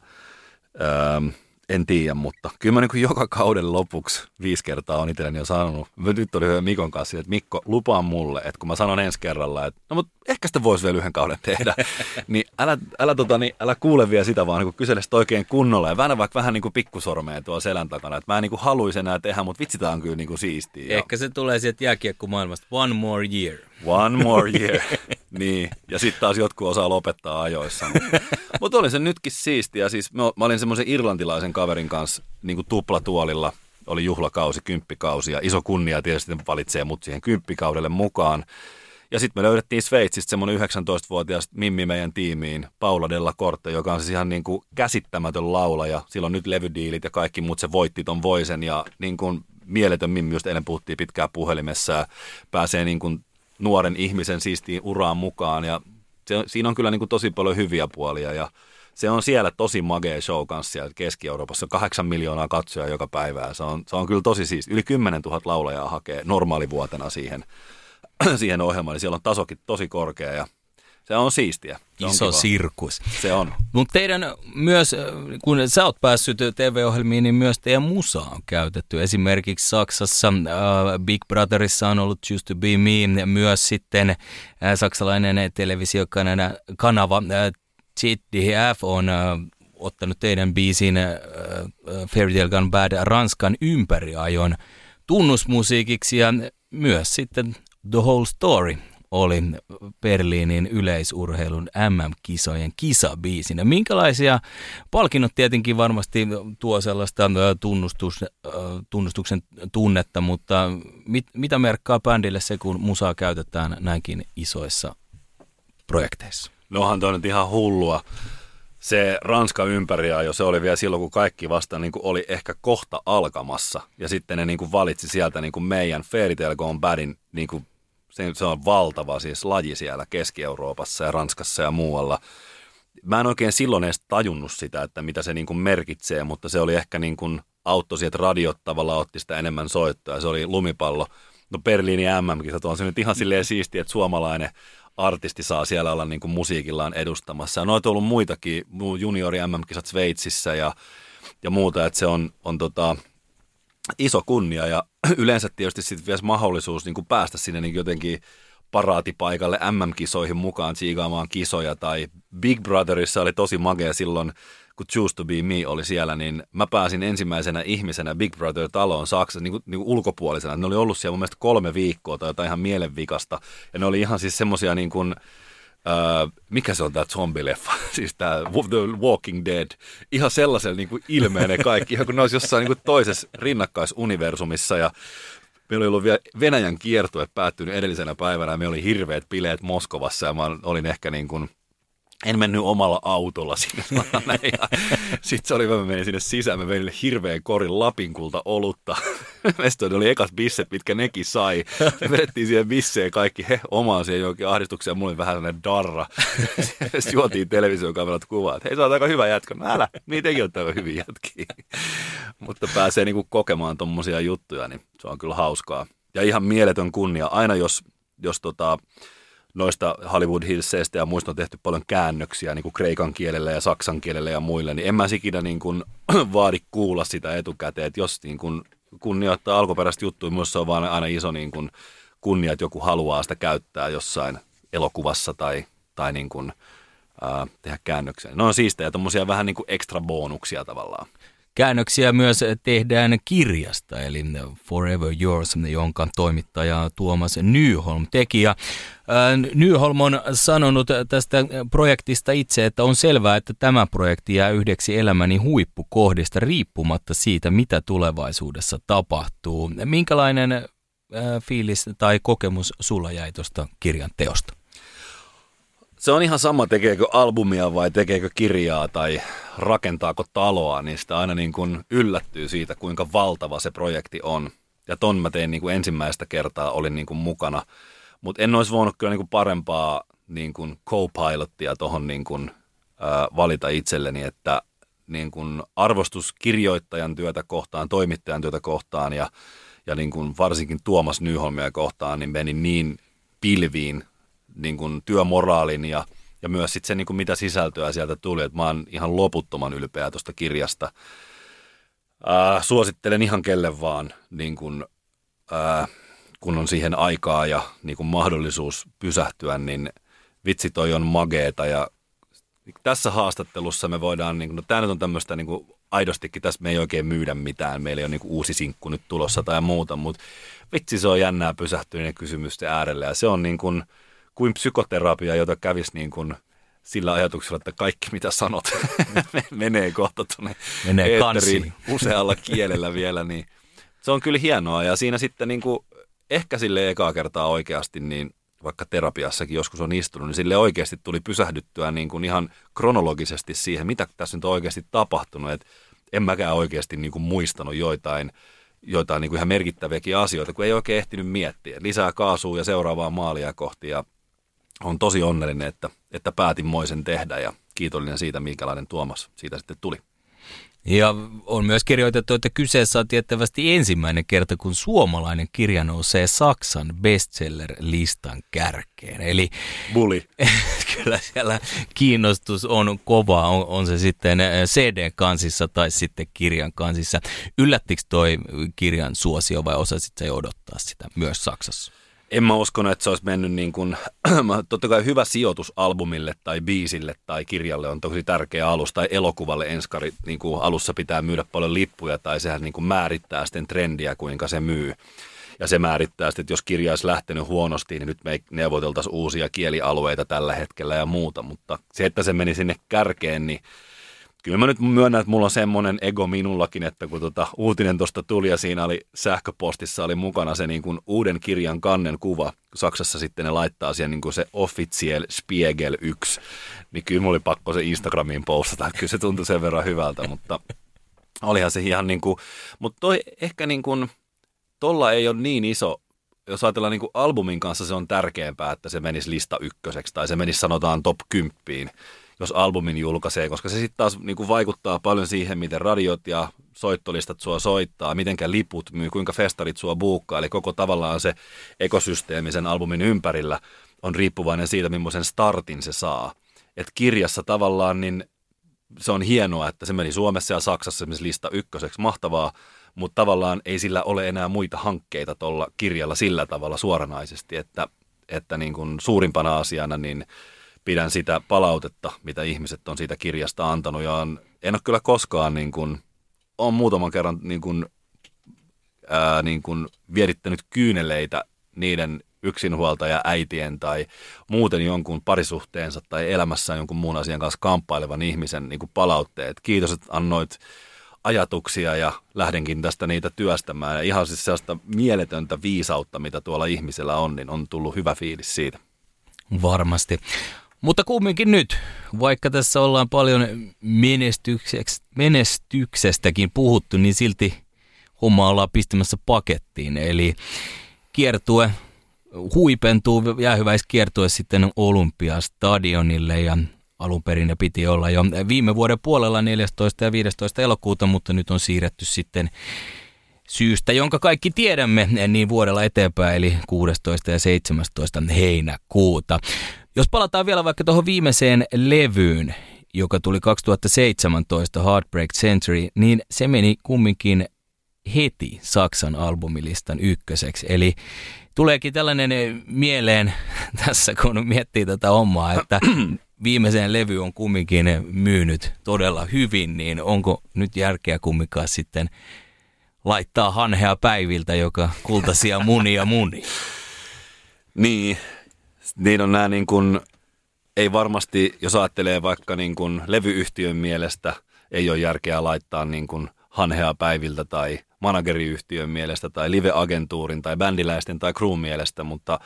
ähm, en tiedä, mutta kyllä mä niin joka kauden lopuksi viisi kertaa on itselleni jo sanonut. Nyt oli hyvä Mikon kanssa, että Mikko, lupaa mulle, että kun mä sanon ensi kerralla, että no mutta ehkä sitä voisi vielä yhden kauden tehdä, (laughs) niin älä, älä, tota, niin älä kuule vielä sitä, vaan niin kysele sitä oikein kunnolla ja väännä vaikka vähän niin kuin pikkusormeen tuolla selän takana, että mä en niin haluaisi enää tehdä, mutta vitsi, on kyllä niin kuin siistiä. Ehkä se tulee sieltä jääkiekkomaailmasta, one more year. One more year. (laughs) niin, ja sitten taas jotkut osaa lopettaa ajoissa. (laughs) Mutta oli se nytkin siistiä. Siis mä, mä olin semmoisen irlantilaisen kaverin kanssa niin kuin tuplatuolilla. Oli juhlakausi, kymppikausi ja iso kunnia tietysti valitsee mut siihen kymppikaudelle mukaan. Ja sitten me löydettiin Sveitsistä semmoinen 19-vuotias Mimmi meidän tiimiin, Paula Della Corte, joka on siis ihan niin kuin käsittämätön laulaja. Sillä on nyt levydiilit ja kaikki muut, se voitti ton voisen ja niin kuin mieletön Mimmi, just eilen puhuttiin pitkään puhelimessa ja pääsee niin kuin nuoren ihmisen siistiin uraan mukaan. Ja se, siinä on kyllä niin kuin tosi paljon hyviä puolia ja se on siellä tosi magea show kanssa siellä Keski-Euroopassa. Kahdeksan miljoonaa katsojaa joka päivä se on, se on kyllä tosi siis Yli 10 000 laulajaa hakee normaalivuotena siihen, (clears throat) siihen ohjelmaan, niin siellä on tasokin tosi korkea ja se on siistiä. Se Iso on sirkus. Se on. Mutta teidän myös, kun sä oot päässyt TV-ohjelmiin, niin myös teidän musa on käytetty. Esimerkiksi Saksassa uh, Big Brotherissa on ollut Choose to be Me, myös sitten uh, saksalainen televisiokanava uh, ZDF on uh, ottanut teidän biisin uh, Fairy Tale Gone Bad Ranskan ympäriajon tunnusmusiikiksi ja myös sitten The Whole Story oli Berliinin yleisurheilun MM-kisojen kisabiisinä. Minkälaisia palkinnot tietenkin varmasti tuo sellaista tunnustus, tunnustuksen tunnetta, mutta mit, mitä merkkaa bändille se, kun musaa käytetään näinkin isoissa projekteissa? Nohan toi nyt ihan hullua. Se Ranska jo se oli vielä silloin, kun kaikki vasta niin kuin oli ehkä kohta alkamassa. Ja sitten ne niin kuin valitsi sieltä niin kuin meidän Fairy Tale Gone Badin niin kuin se, se on valtava siis laji siellä Keski-Euroopassa ja Ranskassa ja muualla. Mä en oikein silloin edes tajunnut sitä, että mitä se niin kuin merkitsee, mutta se oli ehkä niin kuin auttoi että radiot tavallaan otti sitä enemmän soittoa. Se oli lumipallo. No Berliinin MM-kisat on se nyt ihan silleen siistiä, että suomalainen artisti saa siellä olla niin kuin musiikillaan edustamassa. Ja noita on ollut muitakin, juniori MM-kisat Sveitsissä ja, ja muuta, että se on, on tota, iso kunnia ja (clears throat) yleensä tietysti sitten vielä mahdollisuus niin kuin päästä sinne niin jotenkin paraatipaikalle MM-kisoihin mukaan siigaamaan kisoja tai Big Brotherissa oli tosi magea silloin, kun Choose to be Me oli siellä, niin mä pääsin ensimmäisenä ihmisenä Big Brother-taloon Saksassa niin kuin, niin kuin ulkopuolisena. Ne oli ollut siellä mun mielestä kolme viikkoa tai jotain ihan mielenvikasta. Ja ne oli ihan siis semmosia niin kuin, Öö, mikä se on tämä zombileffa, (laughs) siis tämä The Walking Dead, ihan sellaisella niin kuin ilmeenä kaikki, ihan kun ne olisi jossain niin kuin toisessa rinnakkaisuniversumissa. Ja meillä oli ollut vielä Venäjän kiertue päättynyt edellisenä päivänä. Ja me oli hirveät bileet Moskovassa ja mä olin ehkä niin kuin en mennyt omalla autolla sinne. Sitten se oli, mä menin sinne sisään, mä menin hirveän korin Lapinkulta olutta. (laughs) Mestoin oli ekat bisset, mitkä nekin sai. Me vedettiin siihen bisseen kaikki he omaan siihen johonkin ahdistukseen mulla oli vähän sellainen darra. Sitten (laughs) juotiin televisiokamerat kuvaa, että hei sä oot aika hyvä jätkä. No älä, niin tekin olette aika hyviä jätkiä. (laughs) Mutta pääsee niinku kokemaan tommosia juttuja, niin se on kyllä hauskaa. Ja ihan mieletön kunnia. Aina jos, jos tota, noista Hollywood Hillseistä ja muista on tehty paljon käännöksiä niin kuin kreikan kielellä ja saksan kielellä ja muille, niin en mä sikinä niin kuin (clears throat) vaadi kuulla sitä etukäteen, että jos niin kuin kunnioittaa alkuperäistä juttua, myös se on vaan aina iso niin kuin kunnia, että joku haluaa sitä käyttää jossain elokuvassa tai, tai niin kuin, ää, tehdä käännöksiä. Ne on siistejä, tuommoisia vähän niin kuin ekstra bonuksia tavallaan. Käännöksiä myös tehdään kirjasta, eli Forever Yours, jonka toimittaja Tuomas Nyholm teki. Ja Nyholm on sanonut tästä projektista itse, että on selvää, että tämä projekti jää yhdeksi elämäni huippukohdista riippumatta siitä, mitä tulevaisuudessa tapahtuu. Minkälainen fiilis tai kokemus sulla jäi tuosta kirjan teosta? Se on ihan sama, tekeekö albumia vai tekeekö kirjaa tai rakentaako taloa, niin sitä aina niin kuin yllättyy siitä, kuinka valtava se projekti on. Ja ton mä tein niin kuin ensimmäistä kertaa, olin niin kuin mukana. Mutta en olisi voinut kyllä niin kuin parempaa niin kuin co-pilottia tuohon niin kuin, äh, valita itselleni, että niin kuin arvostus kirjoittajan työtä kohtaan, toimittajan työtä kohtaan ja, ja niin kuin varsinkin Tuomas Nyholmia kohtaan, niin meni niin pilviin niin kuin työmoraalin ja, ja myös sitten se, niin kuin mitä sisältöä sieltä tuli. Että mä oon ihan loputtoman ylpeä tuosta kirjasta. Ää, suosittelen ihan kelle vaan, niin kuin, ää, kun on siihen aikaa ja niin kuin mahdollisuus pysähtyä, niin vitsi toi on mageeta ja tässä haastattelussa me voidaan, niin kuin, no tämä nyt on tämmöistä niin kuin aidostikin, tässä me ei oikein myydä mitään, meillä ei ole niin kuin uusi sinkku nyt tulossa tai muuta, mutta vitsi se on jännää pysähtyneiden kysymysten äärelle ja se on niin kuin, kuin psykoterapia, jota kävisi niin kuin sillä ajatuksella, että kaikki mitä sanot (laughs) menee kohta tuonne menee eetteriin usealla kielellä vielä, niin se on kyllä hienoa. Ja siinä sitten niin kuin, ehkä sille ekaa kertaa oikeasti, niin vaikka terapiassakin joskus on istunut, niin sille oikeasti tuli pysähdyttyä niin kuin ihan kronologisesti siihen, mitä tässä nyt on oikeasti tapahtunut. Et en mäkään oikeasti niin kuin muistanut joitain, joitain niin kuin ihan merkittäviäkin asioita, kun ei oikein ehtinyt miettiä. Lisää kaasua ja seuraavaa maalia kohti ja on tosi onnellinen, että, että päätin moisen tehdä ja kiitollinen siitä, minkälainen Tuomas siitä sitten tuli. Ja on myös kirjoitettu, että kyseessä on tiettävästi ensimmäinen kerta, kun suomalainen kirja nousee Saksan bestseller-listan kärkeen. Eli Bulli. (laughs) kyllä siellä kiinnostus on kova, on, on se sitten CD-kansissa tai sitten kirjan kansissa. Yllättikö toi kirjan suosio vai osasit sä odottaa sitä myös Saksassa? En mä uskonut, että se olisi mennyt niin kuin, (clears throat) totta kai hyvä sijoitus albumille tai biisille tai kirjalle on tosi tärkeä alus tai elokuvalle enskari, niin kuin alussa pitää myydä paljon lippuja tai sehän niin kuin määrittää sitten trendiä, kuinka se myy. Ja se määrittää sitten, että jos kirja olisi lähtenyt huonosti, niin nyt me ei neuvoteltaisi uusia kielialueita tällä hetkellä ja muuta, mutta se, että se meni sinne kärkeen, niin kyllä mä nyt myönnän, että mulla on semmoinen ego minullakin, että kun tota uutinen tuosta tuli ja siinä oli sähköpostissa oli mukana se niin kuin uuden kirjan kannen kuva, Saksassa sitten ne laittaa siihen niin kuin se Official Spiegel 1, niin kyllä mulla oli pakko se Instagramiin postata, kyllä se tuntui sen verran hyvältä, mutta olihan se ihan niin kuin, mutta toi ehkä niin kuin, tolla ei ole niin iso jos ajatellaan niin kuin albumin kanssa se on tärkeämpää, että se menisi lista ykköseksi tai se menisi sanotaan top kymppiin jos albumin julkaisee, koska se sitten taas niin kuin vaikuttaa paljon siihen, miten radiot ja soittolistat sua soittaa, mitenkä liput myy, kuinka festarit sua buukkaa, eli koko tavallaan se ekosysteemi sen albumin ympärillä on riippuvainen siitä, millaisen startin se saa. Et kirjassa tavallaan niin se on hienoa, että se meni Suomessa ja Saksassa esimerkiksi lista ykköseksi, mahtavaa, mutta tavallaan ei sillä ole enää muita hankkeita tuolla kirjalla sillä tavalla suoranaisesti, että, että niin kuin suurimpana asiana niin pidän sitä palautetta, mitä ihmiset on siitä kirjasta antanut. Ja on, en ole kyllä koskaan niin kuin, on muutaman kerran niin kuin, ää, niin kuin vierittänyt kyyneleitä niiden yksinhuoltaja äitien tai muuten jonkun parisuhteensa tai elämässään jonkun muun asian kanssa kamppailevan ihmisen niin kuin palautteet. Kiitos, että annoit ajatuksia ja lähdenkin tästä niitä työstämään. Ja ihan siis sellaista mieletöntä viisautta, mitä tuolla ihmisellä on, niin on tullut hyvä fiilis siitä. Varmasti. Mutta kumminkin nyt, vaikka tässä ollaan paljon menestyksestäkin puhuttu, niin silti homma ollaan pistämässä pakettiin. Eli kiertue huipentuu, jäähyväiskiertue sitten Olympiastadionille ja alun perin ne piti olla jo viime vuoden puolella 14. ja 15. elokuuta, mutta nyt on siirretty sitten syystä, jonka kaikki tiedämme, niin vuodella eteenpäin, eli 16. ja 17. heinäkuuta. Jos palataan vielä vaikka tuohon viimeiseen levyyn, joka tuli 2017, Heartbreak Century, niin se meni kumminkin heti Saksan albumilistan ykköseksi. Eli tuleekin tällainen mieleen (laughs) tässä, kun miettii tätä omaa, että (clears throat) viimeiseen levy on kumminkin myynyt todella hyvin, niin onko nyt järkeä kumminkaan sitten laittaa hanhea päiviltä, joka kultaisia munia muni? Niin, niin on nämä niin kuin, ei varmasti, jos ajattelee vaikka niin kuin levyyhtiön mielestä, ei ole järkeä laittaa niin kuin hanhea päiviltä tai manageriyhtiön mielestä tai live-agentuurin tai bändiläisten tai crew mielestä, mutta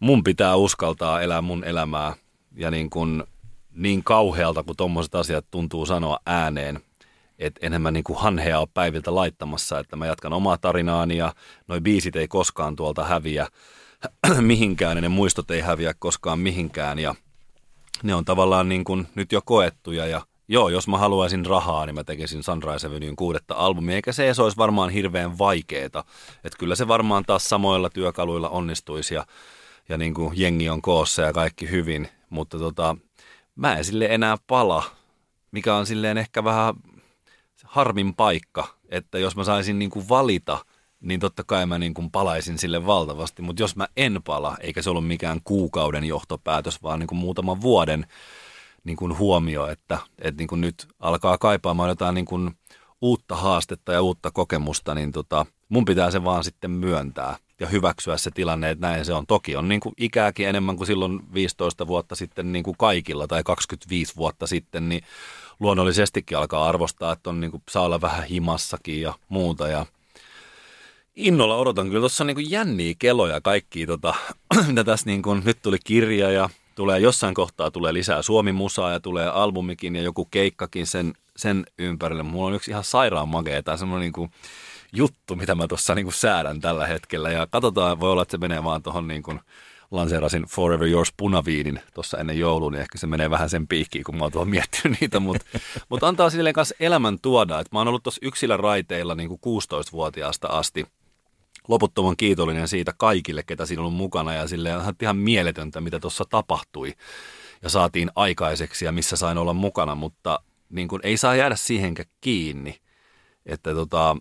mun pitää uskaltaa elää mun elämää ja niin, kuin, niin kauhealta kuin tuommoiset asiat tuntuu sanoa ääneen, että enemmän mä niin kuin hanhea ole päiviltä laittamassa, että mä jatkan omaa tarinaani ja noi biisit ei koskaan tuolta häviä (clears throat) mihinkään ja ne muistot ei häviä koskaan mihinkään. Ja ne on tavallaan niin kuin nyt jo koettuja. Ja joo, jos mä haluaisin rahaa, niin mä tekisin Sunrise Avenuen kuudetta albumia, eikä se, se olisi varmaan hirveän vaikeeta. Että kyllä se varmaan taas samoilla työkaluilla onnistuisi ja, ja niin kuin jengi on koossa ja kaikki hyvin, mutta tota, mä en sille enää pala, mikä on silleen ehkä vähän harmin paikka, että jos mä saisin niin kuin valita, niin totta kai mä niin kuin palaisin sille valtavasti, mutta jos mä en pala, eikä se ollut mikään kuukauden johtopäätös, vaan niin kuin muutaman vuoden, niin kuin huomio, että, että niin kuin nyt alkaa kaipaamaan jotain niin kuin uutta haastetta ja uutta kokemusta, niin tota, mun pitää se vaan sitten myöntää ja hyväksyä se tilanne, että näin se on. Toki on niin kuin ikääkin enemmän kuin silloin 15 vuotta sitten niin kuin kaikilla tai 25 vuotta sitten, niin luonnollisestikin alkaa arvostaa, että on niin kuin, saa olla vähän himassakin ja muuta ja Innolla odotan kyllä tuossa niin jänniä keloja kaikki, tota, (clears throat) mitä tässä niin kuin, nyt tuli kirja ja tulee jossain kohtaa tulee lisää Suomi-musaa ja tulee albumikin ja joku keikkakin sen, sen ympärille. Mulla on yksi ihan sairaan makea tai semmoinen niin kuin juttu, mitä mä tuossa niin säädän tällä hetkellä. Ja katsotaan, voi olla, että se menee vaan tuohon niin kuin lanseerasin Forever Yours punaviinin tuossa ennen joulua, niin ehkä se menee vähän sen piikkiin, kun mä oon tuohon miettinyt niitä, mutta (laughs) mut antaa silleen kanssa elämän tuoda, että mä oon ollut tuossa yksillä raiteilla niin kuin 16-vuotiaasta asti – loputtoman kiitollinen siitä kaikille, ketä siinä on mukana ja sille on ihan mieletöntä, mitä tuossa tapahtui ja saatiin aikaiseksi ja missä sain olla mukana, mutta niin kuin ei saa jäädä siihenkään kiinni, että tota,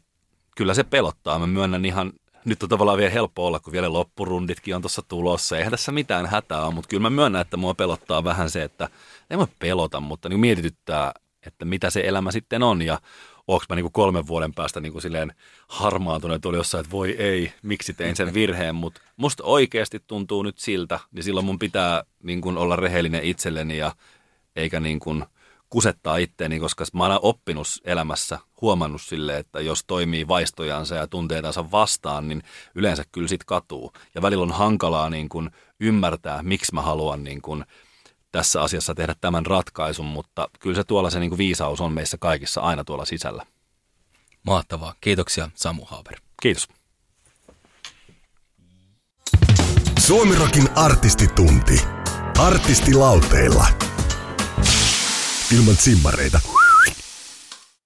kyllä se pelottaa. Mä myönnän ihan, nyt on tavallaan vielä helppo olla, kun vielä loppurunditkin on tuossa tulossa. Eihän tässä mitään hätää ole, mutta kyllä mä myönnän, että mua pelottaa vähän se, että ei mä pelota, mutta niin mietityttää, että mitä se elämä sitten on ja onko mä niinku kolmen vuoden päästä niinku silleen harmaantunut oli jossain, että voi ei, miksi tein sen virheen, mutta musta oikeasti tuntuu nyt siltä, niin silloin mun pitää niinku olla rehellinen itselleni ja eikä niinku kusettaa itteeni, koska mä oon oppinut elämässä, huomannut sille, että jos toimii vaistojansa ja tunteitansa vastaan, niin yleensä kyllä sit katuu. Ja välillä on hankalaa niin kuin ymmärtää, miksi mä haluan niin kuin tässä asiassa tehdä tämän ratkaisun, mutta kyllä se tuolla se niin kuin viisaus on meissä kaikissa aina tuolla sisällä. Mahtavaa. Kiitoksia Samu Haber. Kiitos. Suomirokin artistitunti. Artistilauteilla. Ilman simmareita.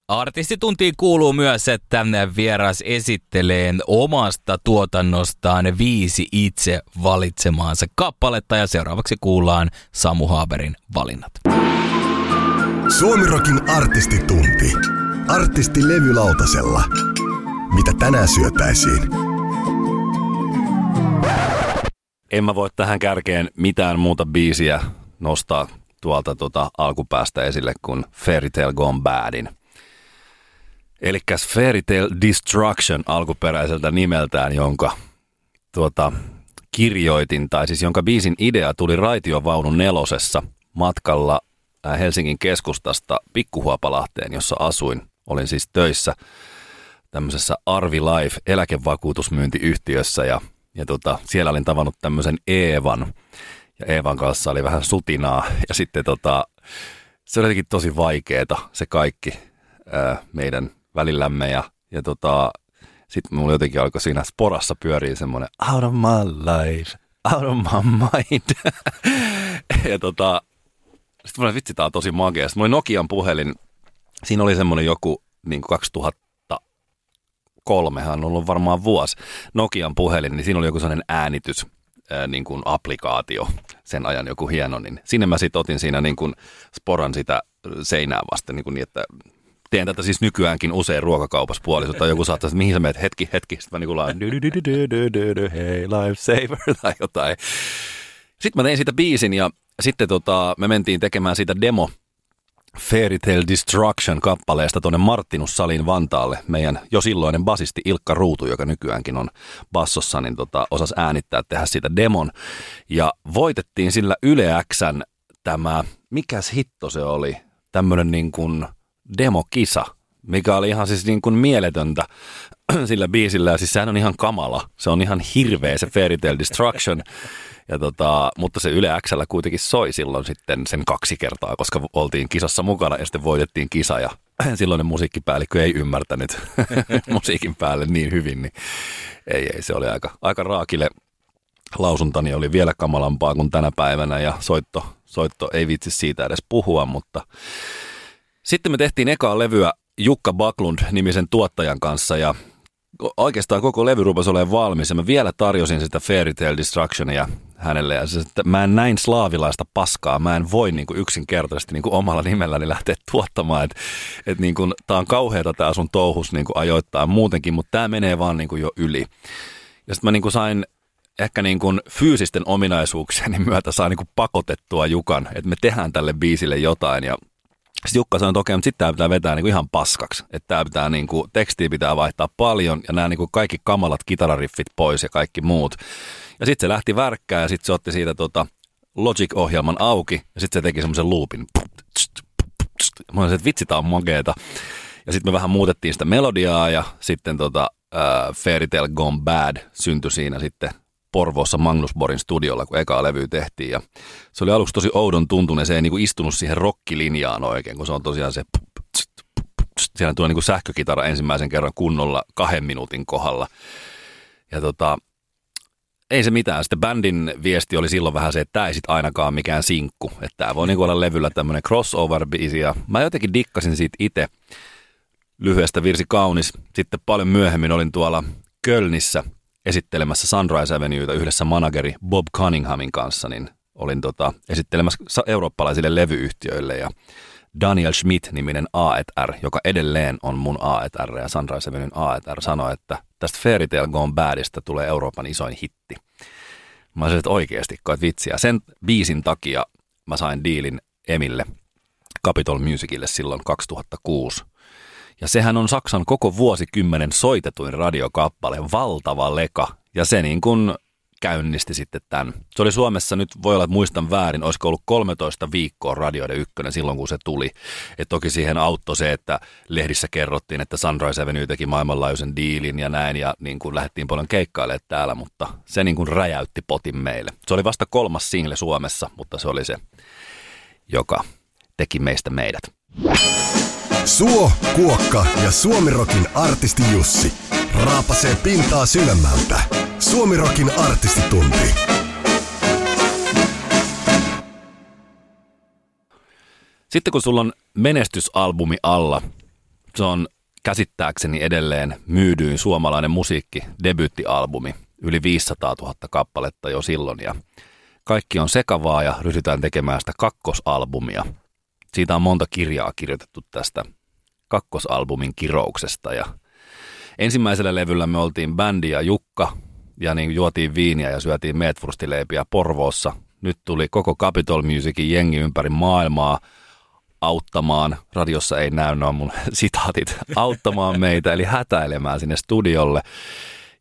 Artistituntiin kuuluu myös, että vieras esittelee omasta tuotannostaan viisi itse valitsemaansa kappaletta ja seuraavaksi kuullaan Samu Haberin valinnat. Suomirokin artistitunti. Artisti levylautasella. Mitä tänään syötäisiin? En mä voi tähän kärkeen mitään muuta biisiä nostaa tuolta tuota alkupäästä esille kuin Fairy Tale Gone Badin – Eli Fairy Tale Destruction alkuperäiseltä nimeltään, jonka tuota, kirjoitin, tai siis jonka biisin idea tuli raitiovaunun nelosessa matkalla äh, Helsingin keskustasta Pikkuhuopalahteen, jossa asuin. Olin siis töissä tämmöisessä Arvi Life eläkevakuutusmyyntiyhtiössä ja, ja tota, siellä olin tavannut tämmöisen Eevan. Ja Eevan kanssa oli vähän sutinaa ja sitten tota, se oli jotenkin tosi vaikeeta se kaikki ää, meidän välillämme ja, ja tota, sitten mulla jotenkin alkoi siinä sporassa pyöriä semmoinen out of my life, out of my mind. (laughs) ja tota, sitten mulla vitsi, tää on tosi magea. Sitten mulla oli Nokian puhelin, siinä oli semmoinen joku niin 2003, hän on ollut varmaan vuosi, Nokian puhelin, niin siinä oli joku sellainen äänitys, ää, niin kuin applikaatio, sen ajan joku hieno, niin sinne mä sitten otin siinä niin kuin sporan sitä seinää vasten niin, kuin niin että teen tätä siis nykyäänkin usein ruokakaupassa puoliso, tai joku saattaa, että mihin sä meet, hetki, hetki, sitten mä niin laan, hei, lifesaver, (laughs) tai jotain. Sitten mä tein siitä biisin, ja sitten tota, me mentiin tekemään siitä demo, Fairy Tale Destruction kappaleesta tuonne Martinus-salin Vantaalle. Meidän jo silloinen basisti Ilkka Ruutu, joka nykyäänkin on bassossa, niin tota, osasi äänittää tehdä siitä demon. Ja voitettiin sillä Yle Xn tämä, mikäs hitto se oli, tämmöinen niin kuin demokisa, mikä oli ihan siis niin kuin mieletöntä (clears throat) sillä biisillä. Ja siis sehän on ihan kamala. Se on ihan hirveä se Fairy Tale Destruction. Ja tota, mutta se Yle Xllä kuitenkin soi silloin sitten sen kaksi kertaa, koska oltiin kisassa mukana ja sitten voitettiin kisa ja (clears throat) silloinen musiikkipäällikkö ei ymmärtänyt (laughs) musiikin päälle niin hyvin, niin ei, ei, se oli aika, aika raakille lausuntani oli vielä kamalampaa kuin tänä päivänä ja soitto, soitto ei vitsi siitä edes puhua, mutta sitten me tehtiin ekaa levyä Jukka Baklund nimisen tuottajan kanssa ja oikeastaan koko levy rupesi olemaan valmis ja mä vielä tarjosin sitä Fairy Tale Destructionia hänelle ja se, että mä en näin slaavilaista paskaa, mä en voi niin kuin yksinkertaisesti niin kuin omalla nimelläni lähteä tuottamaan, että et niin kuin, tää on kauheata tää sun touhus niin kuin ajoittaa muutenkin, mutta tämä menee vaan niin kuin jo yli. Ja sitten mä niin kuin sain ehkä niin kuin fyysisten ominaisuuksien myötä saa niin kuin pakotettua Jukan, että me tehdään tälle biisille jotain ja sitten Jukka sanoi, että okei, mutta sitten tämä pitää vetää niinku ihan paskaksi. Että tämä pitää niinku, tekstiä pitää vaihtaa paljon ja nämä niinku kaikki kamalat kitarariffit pois ja kaikki muut. Ja sitten se lähti värkkää ja sitten se otti siitä tota Logic-ohjelman auki ja sitten se teki semmoisen loopin. Mä olisin, että vitsi, tää on mageeta. Ja sitten me vähän muutettiin sitä melodiaa ja sitten tota, uh, Fairy Tale Gone Bad syntyi siinä sitten Porvoossa Magnus Borin studiolla, kun eka levy tehtiin. Ja se oli aluksi tosi oudon tuntunut, se ei niinku istunut siihen rockilinjaan oikein, kun se on tosiaan se siellä tulee niinku sähkökitara ensimmäisen kerran kunnolla kahden minuutin kohdalla. Ja tota, ei se mitään. Sitten bändin viesti oli silloin vähän se, että tämä ei sit ainakaan mikään sinkku. Että tämä voi niinku olla levyllä tämmöinen crossover-biisi. Ja mä jotenkin dikkasin siitä itse lyhyestä virsi kaunis. Sitten paljon myöhemmin olin tuolla Kölnissä esittelemässä Sunrise Avenueta yhdessä manageri Bob Cunninghamin kanssa, niin olin tota, esittelemässä eurooppalaisille levyyhtiöille ja Daniel Schmidt-niminen A&R, joka edelleen on mun A&R ja Sunrise Avenuen A&R, sanoi, että tästä Fairy Tale Gone Badista tulee Euroopan isoin hitti. Mä sanoin, että oikeasti, koet vitsiä. Sen biisin takia mä sain diilin Emille Capitol Musicille silloin 2006. Ja sehän on Saksan koko vuosikymmenen soitetuin radiokappale, valtava leka. Ja se niin kuin käynnisti sitten tämän. Se oli Suomessa, nyt voi olla, että muistan väärin, olisiko ollut 13 viikkoa radioiden ykkönen silloin, kun se tuli. Et toki siihen auttoi se, että lehdissä kerrottiin, että Sunrise Avenue teki maailmanlaajuisen diilin ja näin, ja niin kuin lähdettiin paljon keikkailemaan täällä, mutta se niin kuin räjäytti potin meille. Se oli vasta kolmas single Suomessa, mutta se oli se, joka teki meistä meidät. Suo, Kuokka ja Suomirokin artisti Jussi raapasee pintaa syvemmältä. Suomirokin artistitunti. Sitten kun sulla on menestysalbumi alla, se on käsittääkseni edelleen myydyin suomalainen musiikki, debyyttialbumi, yli 500 000 kappaletta jo silloin ja kaikki on sekavaa ja ryhdytään tekemään sitä kakkosalbumia. Siitä on monta kirjaa kirjoitettu tästä kakkosalbumin kirouksesta ja ensimmäisellä levyllä me oltiin bändi ja Jukka ja niin juotiin viiniä ja syötiin meetwurstileipiä Porvoossa. Nyt tuli koko Capitol Musicin jengi ympäri maailmaa auttamaan, radiossa ei näy noin mun (laughs) sitaatit, auttamaan meitä, eli hätäilemään sinne studiolle.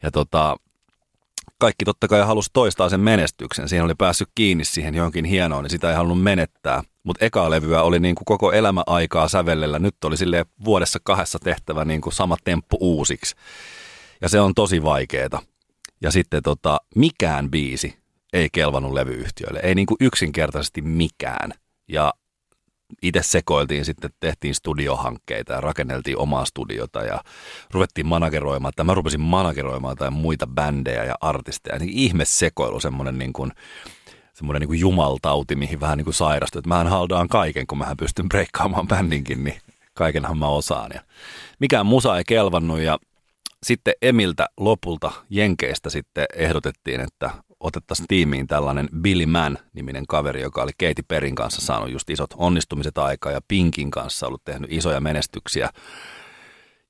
Ja tota, kaikki totta kai halusi toistaa sen menestyksen. Siihen oli päässyt kiinni siihen johonkin hienoon, niin sitä ei halunnut menettää. Mutta eka levyä oli niin kuin koko elämä aikaa sävellellä. Nyt oli sille vuodessa kahdessa tehtävä niin kuin sama temppu uusiksi. Ja se on tosi vaikeeta. Ja sitten tota, mikään biisi ei kelvannut levyyhtiöille. Ei niin kuin yksinkertaisesti mikään. Ja itse sekoiltiin sitten, tehtiin studiohankkeita ja rakenneltiin omaa studiota ja ruvettiin manageroimaan, tai mä rupesin manageroimaan tai muita bändejä ja artisteja. Niin ihme sekoilu, semmoinen niin kuin, semmoinen niin jumaltauti, mihin vähän niin kuin sairastui. Että mähän haldaan kaiken, kun mähän pystyn breikkaamaan bändinkin, niin kaikenhan mä osaan. Ja mikään musa ei kelvannut ja sitten Emiltä lopulta Jenkeistä sitten ehdotettiin, että otettaisiin tiimiin tällainen Billy Mann-niminen kaveri, joka oli Keiti Perin kanssa saanut just isot onnistumiset aikaa ja Pinkin kanssa ollut tehnyt isoja menestyksiä.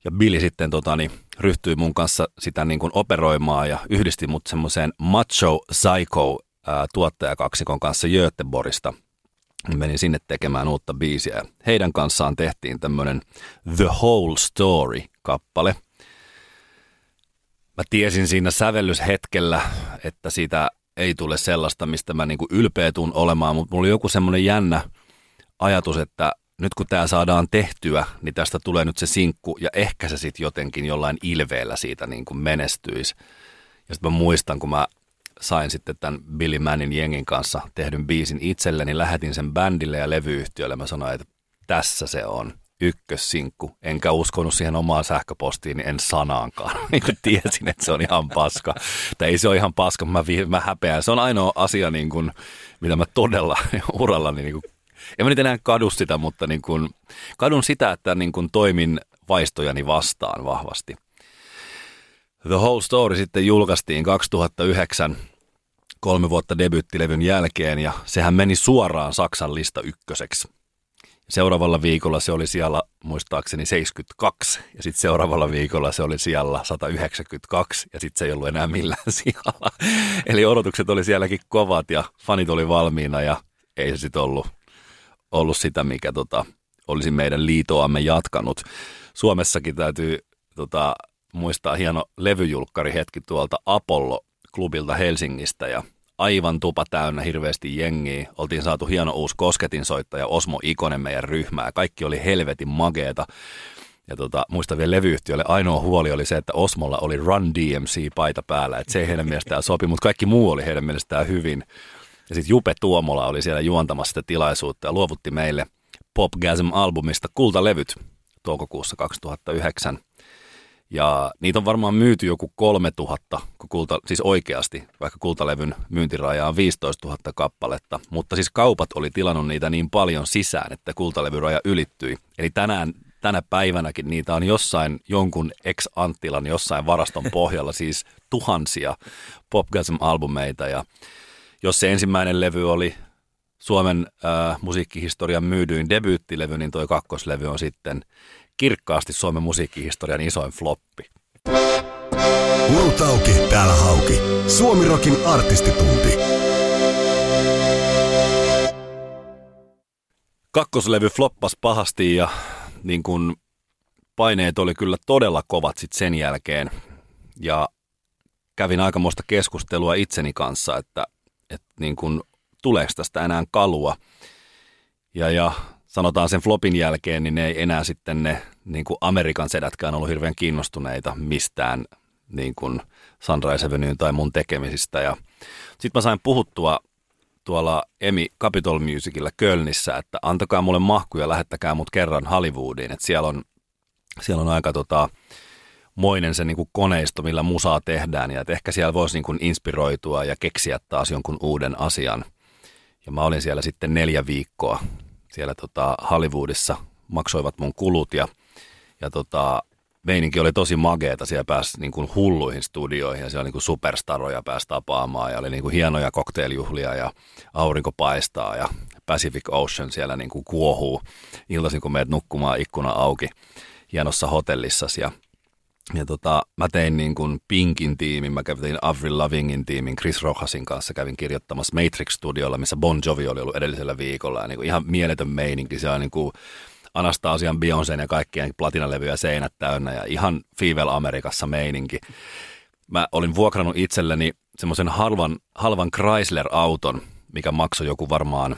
Ja Billy sitten tota, niin, ryhtyi mun kanssa sitä niin kuin operoimaan ja yhdisti mut semmoiseen Macho Psycho ää, tuottajakaksikon kanssa Göteborgista. Menin sinne tekemään uutta biisiä. Heidän kanssaan tehtiin tämmöinen The Whole Story-kappale – mä tiesin siinä sävellyshetkellä, että siitä ei tule sellaista, mistä mä niinku ylpeä tuun olemaan, mutta mulla oli joku semmoinen jännä ajatus, että nyt kun tämä saadaan tehtyä, niin tästä tulee nyt se sinkku ja ehkä se sitten jotenkin jollain ilveellä siitä niin kuin menestyisi. Ja sitten mä muistan, kun mä sain sitten tämän Billy Mannin jengin kanssa tehdyn biisin itselleni, lähetin sen bändille ja levyyhtiölle. Mä sanoin, että tässä se on ykkössinkku, enkä uskonut siihen omaan sähköpostiin, niin en sanaankaan. (laughs) Niin kuin tiesin, että se on ihan paska. Tai ei se ole ihan paska, mä, mä häpeän. Se on ainoa asia, niin kuin, mitä mä todella (laughs) urallani, niin kuin, en mä nyt enää kadu sitä, mutta niin kuin, kadun sitä, että niin kuin toimin vaistojani vastaan vahvasti. The Whole Story sitten julkaistiin 2009 kolme vuotta debyttilevyn jälkeen ja sehän meni suoraan Saksan lista ykköseksi. Seuraavalla viikolla se oli siellä muistaakseni 72 ja sitten seuraavalla viikolla se oli siellä 192 ja sitten se ei ollut enää millään (laughs) sijalla. Eli odotukset oli sielläkin kovat ja fanit oli valmiina ja ei se sitten ollut, ollut sitä, mikä tota, olisi meidän liitoamme jatkanut. Suomessakin täytyy tota, muistaa hieno levyjulkkari hetki tuolta Apollo-klubilta Helsingistä ja aivan tupa täynnä hirveästi jengiä. Oltiin saatu hieno uusi kosketinsoittaja Osmo Ikonen meidän ryhmää. Kaikki oli helvetin mageeta. Ja tota, muistan vielä levyyhtiölle ainoa huoli oli se, että Osmolla oli Run DMC-paita päällä. Että se ei heidän mielestään sopi, mutta kaikki muu oli heidän mielestään hyvin. Ja sitten Jupe Tuomola oli siellä juontamassa sitä tilaisuutta ja luovutti meille Popgasm-albumista kultalevyt toukokuussa 2009. Ja niitä on varmaan myyty joku 3000, kun kulta, siis oikeasti, vaikka kultalevyn myyntiraja on 15 000 kappaletta. Mutta siis kaupat oli tilannut niitä niin paljon sisään, että kultalevyraja ylittyi. Eli tänään, tänä päivänäkin niitä on jossain jonkun ex-Anttilan jossain varaston (laughs) pohjalla, siis tuhansia Popgasm-albumeita. Ja jos se ensimmäinen levy oli Suomen äh, musiikkihistorian myydyin debyyttilevy, niin toi kakkoslevy on sitten kirkkaasti Suomen musiikkihistorian isoin floppi. Urutauki, täällä hauki. Suomirokin artistitunti. Kakkoslevy floppas pahasti ja niin kun paineet oli kyllä todella kovat sit sen jälkeen. Ja kävin aikamoista keskustelua itseni kanssa, että, että niin kun, tuleeko tästä enää kalua. Ja, ja sanotaan sen flopin jälkeen, niin ne ei enää sitten ne niin kuin Amerikan sedätkään ollut hirveän kiinnostuneita mistään niin kuin Sunrise Avenue tai mun tekemisistä. Ja sitten mä sain puhuttua tuolla Emi Capitol Musicilla Kölnissä, että antakaa mulle mahku ja lähettäkää mut kerran Hollywoodiin. Että siellä on, siellä on aika tota, moinen se niin kuin koneisto, millä musaa tehdään ja että ehkä siellä voisi niin kuin inspiroitua ja keksiä taas jonkun uuden asian. Ja mä olin siellä sitten neljä viikkoa siellä tota Hollywoodissa, maksoivat mun kulut ja, ja tota, meininki oli tosi mageeta, siellä pääsi niin kuin hulluihin studioihin ja siellä niin kuin superstaroja pääsi tapaamaan ja oli niin kuin hienoja kokteilijjuhlia ja aurinko paistaa ja Pacific Ocean siellä niin kuin kuohuu. Iltaisin, kun meet nukkumaan ikkuna auki hienossa hotellissa ja ja tota, mä tein niin kuin Pinkin tiimin, mä kävin Avril Lavingin tiimin, Chris Rojasin kanssa kävin kirjoittamassa Matrix-studiolla, missä Bon Jovi oli ollut edellisellä viikolla. Ja niin kuin ihan mieletön meininki, se on niin kuin Anastasian, Beyoncé'n ja kaikkien platinalevyjä seinät täynnä ja ihan Fivel Amerikassa meininki. Mä olin vuokrannut itselleni semmoisen halvan, halvan Chrysler-auton, mikä maksoi joku varmaan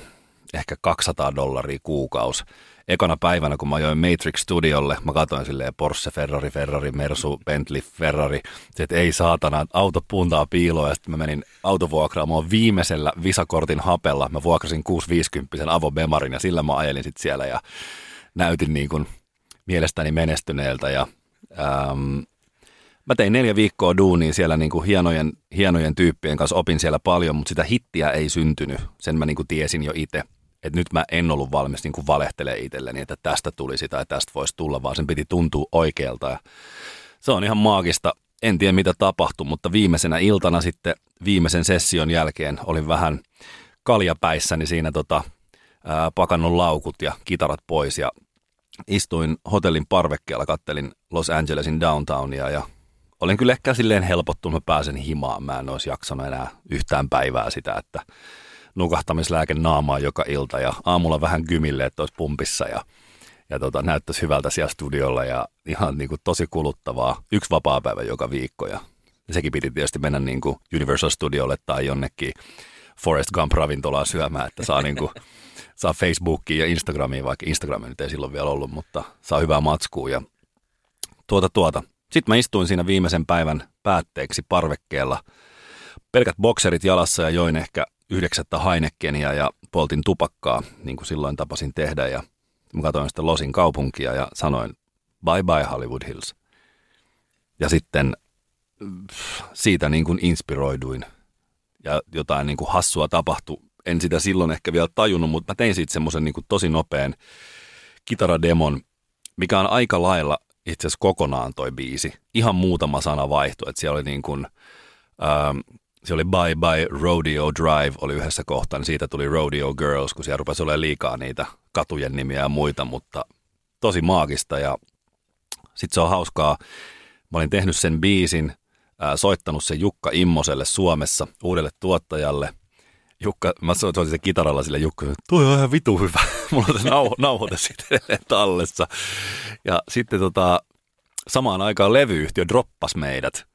ehkä 200 dollaria kuukaus. Ekana päivänä, kun mä ajoin Matrix Studiolle, mä katsoin silleen Porsche, Ferrari, Ferrari, Mersu, Bentley, Ferrari. Että ei saatana, auto puntaa piiloa. Ja sitten mä menin autovuokraamoon viimeisellä visakortin hapella. Mä vuokrasin 650 Avo Bemarin ja sillä mä ajelin sitten siellä ja näytin niin kuin mielestäni menestyneeltä. Ja, ähm, mä tein neljä viikkoa duunia siellä niin kuin hienojen, hienojen tyyppien kanssa, opin siellä paljon, mutta sitä hittiä ei syntynyt. Sen mä niin kuin tiesin jo itse että nyt mä en ollut valmis niin valehtelemaan itselleni, että tästä tulisi tai tästä voisi tulla, vaan sen piti tuntua oikealta. Ja se on ihan maagista. En tiedä mitä tapahtui, mutta viimeisenä iltana sitten viimeisen session jälkeen olin vähän kaljapäissäni siinä tota, ää, pakannut laukut ja kitarat pois ja istuin hotellin parvekkeella, kattelin Los Angelesin downtownia ja olin kyllä ehkä silleen helpottunut, mä pääsen himaan. Mä en olisi jaksanut enää yhtään päivää sitä, että nukahtamislääke naamaa joka ilta ja aamulla vähän kymille, että olisi pumpissa ja, ja tota, näyttäisi hyvältä siellä studiolla ja ihan niin kuin tosi kuluttavaa. Yksi vapaa-päivä joka viikko ja sekin piti tietysti mennä niin kuin Universal Studiolle tai jonnekin Forest Gump-ravintolaa syömään, että saa, niin kuin, saa Facebookiin ja Instagramiin, vaikka Instagram nyt ei silloin vielä ollut, mutta saa hyvää matskua ja tuota tuota. Sitten mä istuin siinä viimeisen päivän päätteeksi parvekkeella, pelkät bokserit jalassa ja join ehkä yhdeksättä Heinekenia ja poltin tupakkaa, niin kuin silloin tapasin tehdä. Ja mä katsoin sitten Losin kaupunkia ja sanoin bye bye Hollywood Hills. Ja sitten siitä niin kuin inspiroiduin ja jotain niin kuin hassua tapahtui. En sitä silloin ehkä vielä tajunnut, mutta mä tein siitä semmoisen niin tosi nopean kitarademon, mikä on aika lailla itse asiassa kokonaan toi biisi. Ihan muutama sana vaihtui, että siellä oli niin kuin, ähm, se oli Bye Bye Rodeo Drive oli yhdessä kohtaa, niin siitä tuli Rodeo Girls, kun siellä rupesi olemaan liikaa niitä katujen nimiä ja muita, mutta tosi maagista ja sitten se on hauskaa. Mä olin tehnyt sen biisin, ää, soittanut sen Jukka Immoselle Suomessa uudelle tuottajalle. Jukka, mä soitin sen kitaralla sille Jukka, toi on ihan vitu hyvä. (laughs) Mulla on se nauho, nauhoite (laughs) sitten tallessa. Ja sitten tota, samaan aikaan levyyhtiö droppas meidät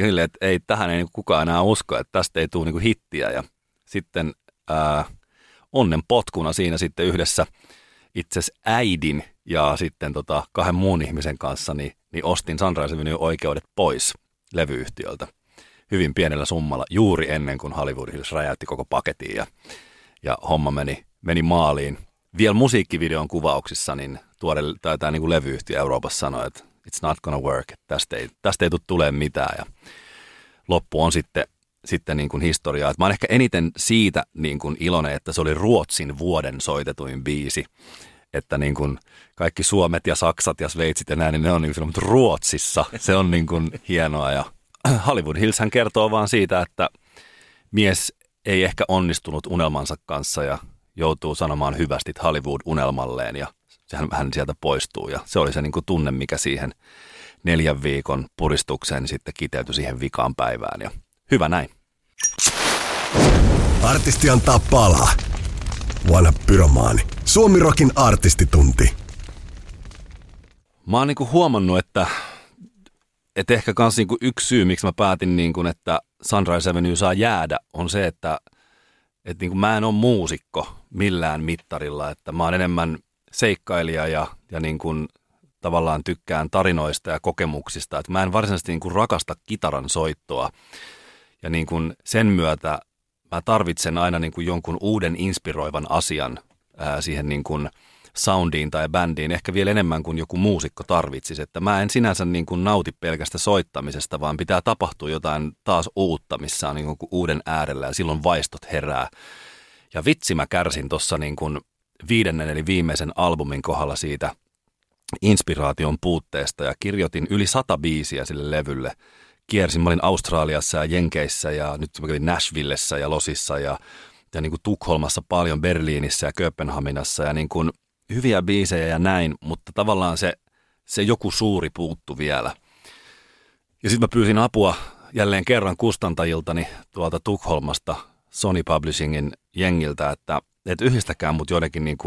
Sille, että ei, tähän ei kukaan enää usko, että tästä ei tule niin hittiä. Ja sitten ää, onnen potkuna siinä sitten yhdessä itse äidin ja sitten tota, kahden muun ihmisen kanssa, niin, niin ostin Sunrise Avenue oikeudet pois levyyhtiöltä hyvin pienellä summalla juuri ennen kuin Hollywood Hills räjäytti koko paketin ja, ja homma meni, meni maaliin. Vielä musiikkivideon kuvauksissa niin tuore, tai tämä niin levyyhtiö Euroopassa sanoi, että it's not gonna work, tästä ei, tästä ei tule tulemaan mitään. Ja loppu on sitten, sitten niin kuin historiaa. Et mä oon ehkä eniten siitä niin kuin iloinen, että se oli Ruotsin vuoden soitetuin biisi, että niin kuin kaikki Suomet ja Saksat ja Sveitsit ja näin, niin ne on niin kuin Ruotsissa. Se on niin kuin hienoa. Ja (clears throat) Hollywood Hills hän kertoo vaan siitä, että mies ei ehkä onnistunut unelmansa kanssa ja joutuu sanomaan hyvästit Hollywood-unelmalleen. Ja hän, hän sieltä poistuu. Ja se oli se niin kuin tunne, mikä siihen neljän viikon puristukseen niin sitten kiteytyi siihen vikaan päivään. Ja hyvä näin. Artisti antaa palaa. Vanha pyromaani. Suomirokin artistitunti. Mä oon niinku huomannut, että, että ehkä kans niinku yksi syy, miksi mä päätin, niinku, että Sunrise Avenue saa jäädä, on se, että, että niinku mä en ole muusikko millään mittarilla. Että mä oon enemmän seikkailija ja, ja niin kuin tavallaan tykkään tarinoista ja kokemuksista. Että mä en varsinaisesti niin kuin rakasta kitaran soittoa. Ja niin kuin sen myötä mä tarvitsen aina niin kuin jonkun uuden inspiroivan asian ää, siihen niin kuin soundiin tai bändiin, ehkä vielä enemmän kuin joku muusikko tarvitsisi. Että mä en sinänsä niin kuin nauti pelkästä soittamisesta, vaan pitää tapahtua jotain taas uutta, missä on niin kuin uuden äärellä ja silloin vaistot herää. Ja vitsi mä kärsin tuossa niin kuin viidennen eli viimeisen albumin kohdalla siitä inspiraation puutteesta ja kirjoitin yli sata biisiä sille levylle. Kiersin, mä olin Australiassa ja Jenkeissä ja nyt mä kävin Nashvillessä ja Losissa ja, ja niin kuin Tukholmassa paljon, Berliinissä ja Kööpenhaminassa ja niin kuin hyviä biisejä ja näin, mutta tavallaan se, se joku suuri puuttu vielä. Ja sitten mä pyysin apua jälleen kerran kustantajiltani tuolta Tukholmasta Sony Publishingin jengiltä, että että yhdistäkään mut joidenkin niin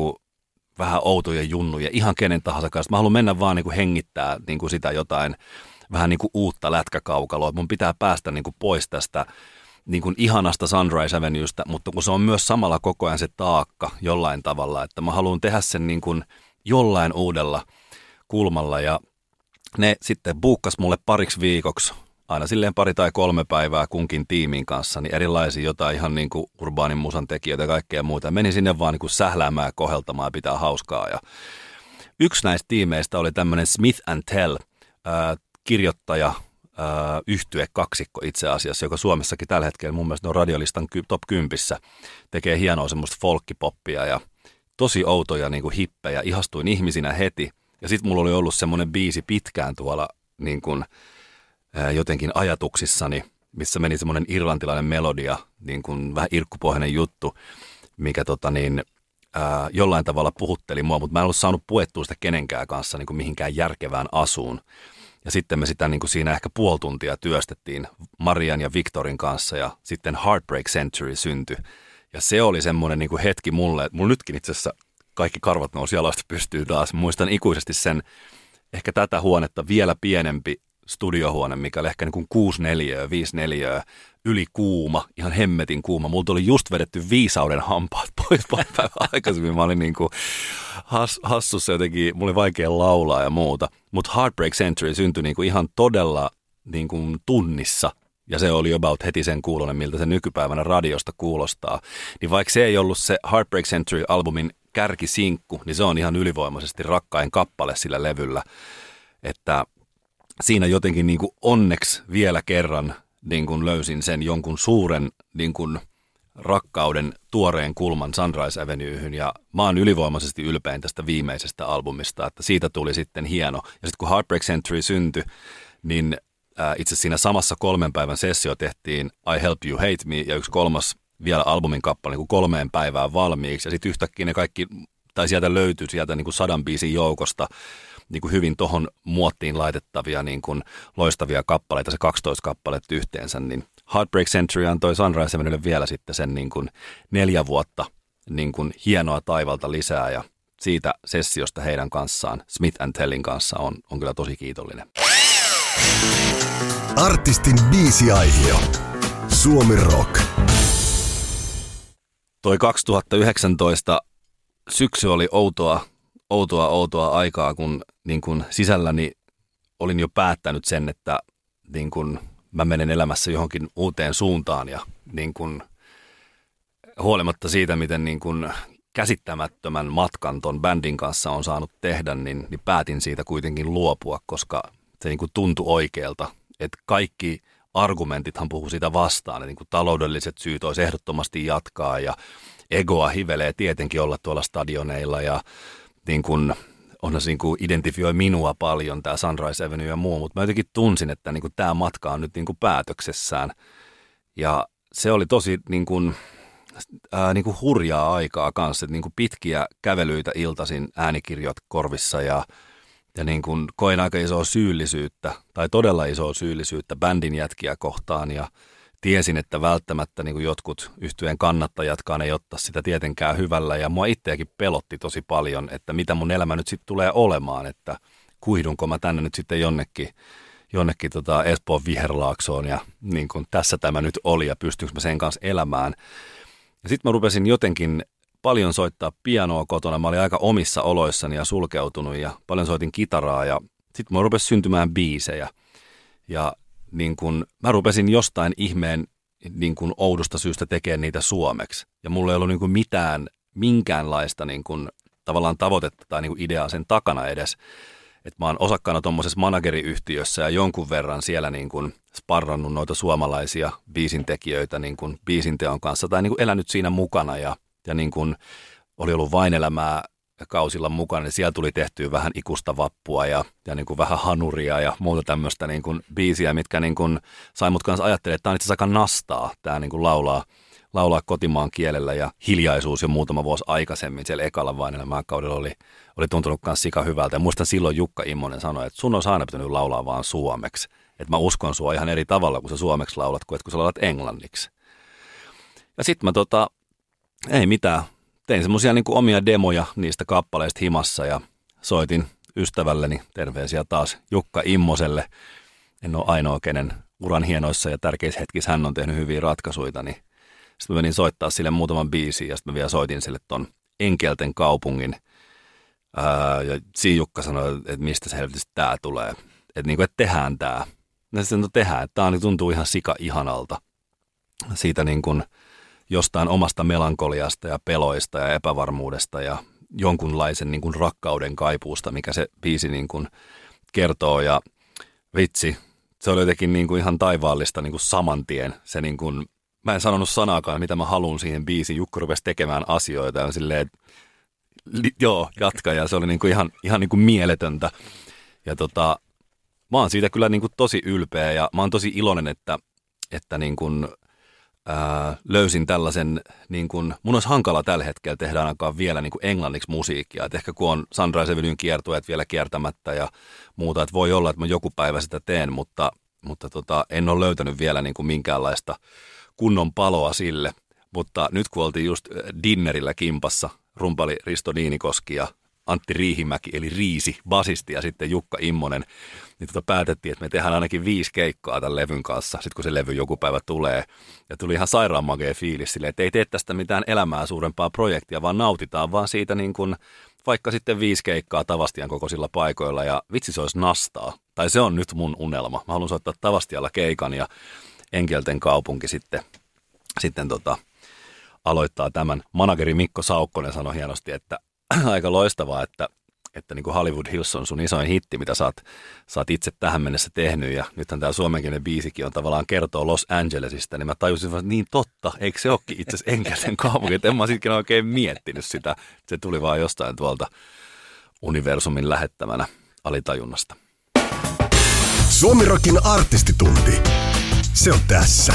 vähän outoja junnuja, ihan kenen tahansa kanssa. Mä haluan mennä vaan niin hengittää niin sitä jotain vähän niin uutta lätkäkaukaloa. Mun pitää päästä niin pois tästä niin ihanasta Sunrise Avenuesta, mutta kun se on myös samalla koko ajan se taakka jollain tavalla, että mä haluan tehdä sen niin jollain uudella kulmalla ja ne sitten buukkas mulle pariksi viikoksi aina silleen pari tai kolme päivää kunkin tiimin kanssa, niin erilaisia jotain ihan niin kuin urbaanin musan tekijöitä ja kaikkea muuta. Menin sinne vaan niin kuin sähläämään ja koheltamaan ja pitää hauskaa. Ja yksi näistä tiimeistä oli tämmöinen Smith and Tell, äh, kirjoittaja, äh, yhtye kaksikko itse asiassa, joka Suomessakin tällä hetkellä mun mielestä on radiolistan top 10 tekee hienoa semmoista folkkipoppia ja tosi outoja niin kuin hippejä, ihastuin ihmisinä heti. Ja sitten mulla oli ollut semmoinen biisi pitkään tuolla niin kuin, jotenkin ajatuksissani, missä meni semmoinen irlantilainen melodia, niin kuin vähän irkkupohjainen juttu, mikä tota niin, ää, jollain tavalla puhutteli mua, mutta mä en ollut saanut puettua sitä kenenkään kanssa niin kuin mihinkään järkevään asuun. Ja sitten me sitä niin kuin siinä ehkä puoli tuntia työstettiin Marian ja Victorin kanssa ja sitten Heartbreak Century syntyi. Ja se oli semmoinen niin kuin hetki mulle, että mulla nytkin itse asiassa kaikki karvat nousi jalasta pystyy taas. Muistan ikuisesti sen, ehkä tätä huonetta vielä pienempi studiohuone, mikä oli ehkä niin kuin 6 neliöä, 5 neliöä, yli kuuma, ihan hemmetin kuuma. Multa oli just vedetty viisauden hampaat (laughs) pois pari päivää aikaisemmin. Mä olin niin kuin has, hassussa jotenkin, mulla oli vaikea laulaa ja muuta. Mutta Heartbreak Century syntyi niin kuin ihan todella niin kuin tunnissa ja se oli about heti sen kuulonen, miltä se nykypäivänä radiosta kuulostaa. Niin vaikka se ei ollut se Heartbreak Century-albumin kärkisinkku, niin se on ihan ylivoimaisesti rakkain kappale sillä levyllä. Että siinä jotenkin niin kuin onneksi vielä kerran niin kuin löysin sen jonkun suuren niin kuin rakkauden tuoreen kulman Sunrise Avenuehyyn ja mä oon ylivoimaisesti ylpein tästä viimeisestä albumista, että siitä tuli sitten hieno. Ja sitten kun Heartbreak Century syntyi, niin äh, itse siinä samassa kolmen päivän sessio tehtiin I Help You Hate Me ja yksi kolmas vielä albumin kappale niin kolmeen päivään valmiiksi ja sitten yhtäkkiä ne kaikki, tai sieltä löytyi sieltä niin kuin sadan biisin joukosta niin kuin hyvin tuohon muottiin laitettavia niin kuin loistavia kappaleita, se 12 kappaletta yhteensä, niin Heartbreak Century antoi Sunrise Avenuelle vielä sitten sen niin kuin neljä vuotta niin kuin hienoa taivalta lisää ja siitä sessiosta heidän kanssaan, Smith and Tellin kanssa, on, on kyllä tosi kiitollinen. Artistin biisiaihio. Suomi Rock. Toi 2019 syksy oli outoa outoa, outoa aikaa, kun niin kuin sisälläni olin jo päättänyt sen, että niin kuin mä menen elämässä johonkin uuteen suuntaan ja niin kuin, huolimatta siitä, miten niin kuin käsittämättömän matkan ton bändin kanssa on saanut tehdä, niin, niin päätin siitä kuitenkin luopua, koska se niin kuin tuntui oikealta, että kaikki argumentithan puhuu sitä vastaan, että niin kuin taloudelliset syyt olisi ehdottomasti jatkaa ja egoa hivelee tietenkin olla tuolla stadioneilla ja niin kuin, onhan se niin kuin identifioi minua paljon, tämä Sunrise Avenue ja muu, mutta mä jotenkin tunsin, että niin kuin tämä matka on nyt niin kuin päätöksessään. Ja se oli tosi niin kuin, ää, niin kuin hurjaa aikaa kanssa, että niin kuin pitkiä kävelyitä iltaisin äänikirjat korvissa ja, ja niin kuin koin aika isoa syyllisyyttä, tai todella isoa syyllisyyttä bändin jätkiä kohtaan ja – tiesin, että välttämättä niin kuin jotkut yhtyeen kannattajatkaan ei ottaa sitä tietenkään hyvällä. Ja mua itseäkin pelotti tosi paljon, että mitä mun elämä nyt sitten tulee olemaan, että kuidunko mä tänne nyt sitten jonnekin, jonnekin tota Espoon viherlaaksoon ja niin kuin tässä tämä nyt oli ja pystyykö mä sen kanssa elämään. Ja sitten mä rupesin jotenkin paljon soittaa pianoa kotona. Mä olin aika omissa oloissani ja sulkeutunut ja paljon soitin kitaraa ja sitten mä rupesin syntymään biisejä. Ja niin kun, mä rupesin jostain ihmeen niin kun oudosta syystä tekemään niitä suomeksi. Ja mulla ei ollut niin kun mitään, minkäänlaista niin kun, tavallaan tavoitetta tai niin kun ideaa sen takana edes. Että mä oon osakkaana tuommoisessa manageriyhtiössä ja jonkun verran siellä niin kun sparrannut noita suomalaisia biisintekijöitä niin kun biisinteon kanssa tai niin kun elänyt siinä mukana ja, ja niin kun oli ollut vain elämää kausilla mukana, niin siellä tuli tehtyä vähän ikusta vappua ja, ja niin kuin vähän hanuria ja muuta tämmöistä niin kuin biisiä, mitkä niin kuin sai mut kanssa ajattelemaan, että tämä on itse asiassa aika nastaa, tämä niin kuin laulaa, laulaa kotimaan kielellä ja hiljaisuus jo muutama vuosi aikaisemmin siellä ekalla vain kaudella oli, oli tuntunut myös sika hyvältä. Ja muistan silloin Jukka Immonen sanoi, että sun on aina pitänyt laulaa vaan suomeksi. Että mä uskon sua ihan eri tavalla, kun sä suomeksi laulat, kuin kun sä laulat englanniksi. Ja sitten mä tota, ei mitään, tein semmoisia niin omia demoja niistä kappaleista himassa ja soitin ystävälleni, terveisiä taas Jukka Immoselle, en ole ainoa, kenen uran hienoissa ja tärkeissä hetkissä hän on tehnyt hyviä ratkaisuja, niin sitten menin soittaa sille muutaman biisin ja sitten mä vielä soitin sille ton Enkelten kaupungin. Ää, ja Siijukka sanoi, että mistä se helvetistä tää tulee. Että niinku, että tehdään tää. Ja sitten no tehdään, että tää tuntuu ihan sika ihanalta. Siitä niin kuin jostain omasta melankoliasta ja peloista ja epävarmuudesta ja jonkunlaisen niin kuin rakkauden kaipuusta, mikä se biisi niin kuin kertoo. Ja vitsi, se oli jotenkin niin kuin ihan taivaallista niin kuin saman tien. Se niin kuin, mä en sanonut sanaakaan, mitä mä haluan siihen biisiin. Jukka rupesi tekemään asioita ja silleen, että li, joo, jatka. Ja se oli niin kuin ihan, ihan niin kuin mieletöntä. Ja tota, mä oon siitä kyllä niin kuin tosi ylpeä ja mä oon tosi iloinen, että, että niin kuin ää, löysin tällaisen, niin kuin, mun olisi hankala tällä hetkellä tehdä ainakaan vielä niin englanniksi musiikkia. Et ehkä kun on Sandra Sevelyn kiertueet vielä kiertämättä ja muuta, että voi olla, että mä joku päivä sitä teen, mutta, mutta tota, en ole löytänyt vielä niin kuin minkäänlaista kunnon paloa sille. Mutta nyt kun oltiin just dinnerillä kimpassa, rumpali Risto Niinikoski ja Antti Riihimäki, eli Riisi, basisti ja sitten Jukka Immonen, niin tota päätettiin, että me tehdään ainakin viisi keikkaa tämän levyn kanssa, sitten kun se levy joku päivä tulee. Ja tuli ihan sairaan magea fiilis silleen, että ei tee tästä mitään elämää suurempaa projektia, vaan nautitaan vaan siitä niin kuin vaikka sitten viisi keikkaa Tavastian kokoisilla paikoilla ja vitsi se olisi nastaa. Tai se on nyt mun unelma. Mä haluan soittaa Tavastialla keikan ja Enkelten kaupunki sitten, sitten tota, aloittaa tämän. Manageri Mikko Saukkonen sanoi hienosti, että (clears throat) aika loistavaa, että, että niin kuin Hollywood Hills on sun isoin hitti, mitä sä oot, sä oot itse tähän mennessä tehnyt. Ja nythän tämä suomenkielinen biisikin on tavallaan kertoo Los Angelesista, niin mä tajusin että niin totta, eikö se olekin itse asiassa Enkelten kaupunki. Että en mä sitkin oikein miettinyt sitä. Se tuli vaan jostain tuolta universumin lähettämänä alitajunnasta. Suomirokin artistitunti. Se on tässä.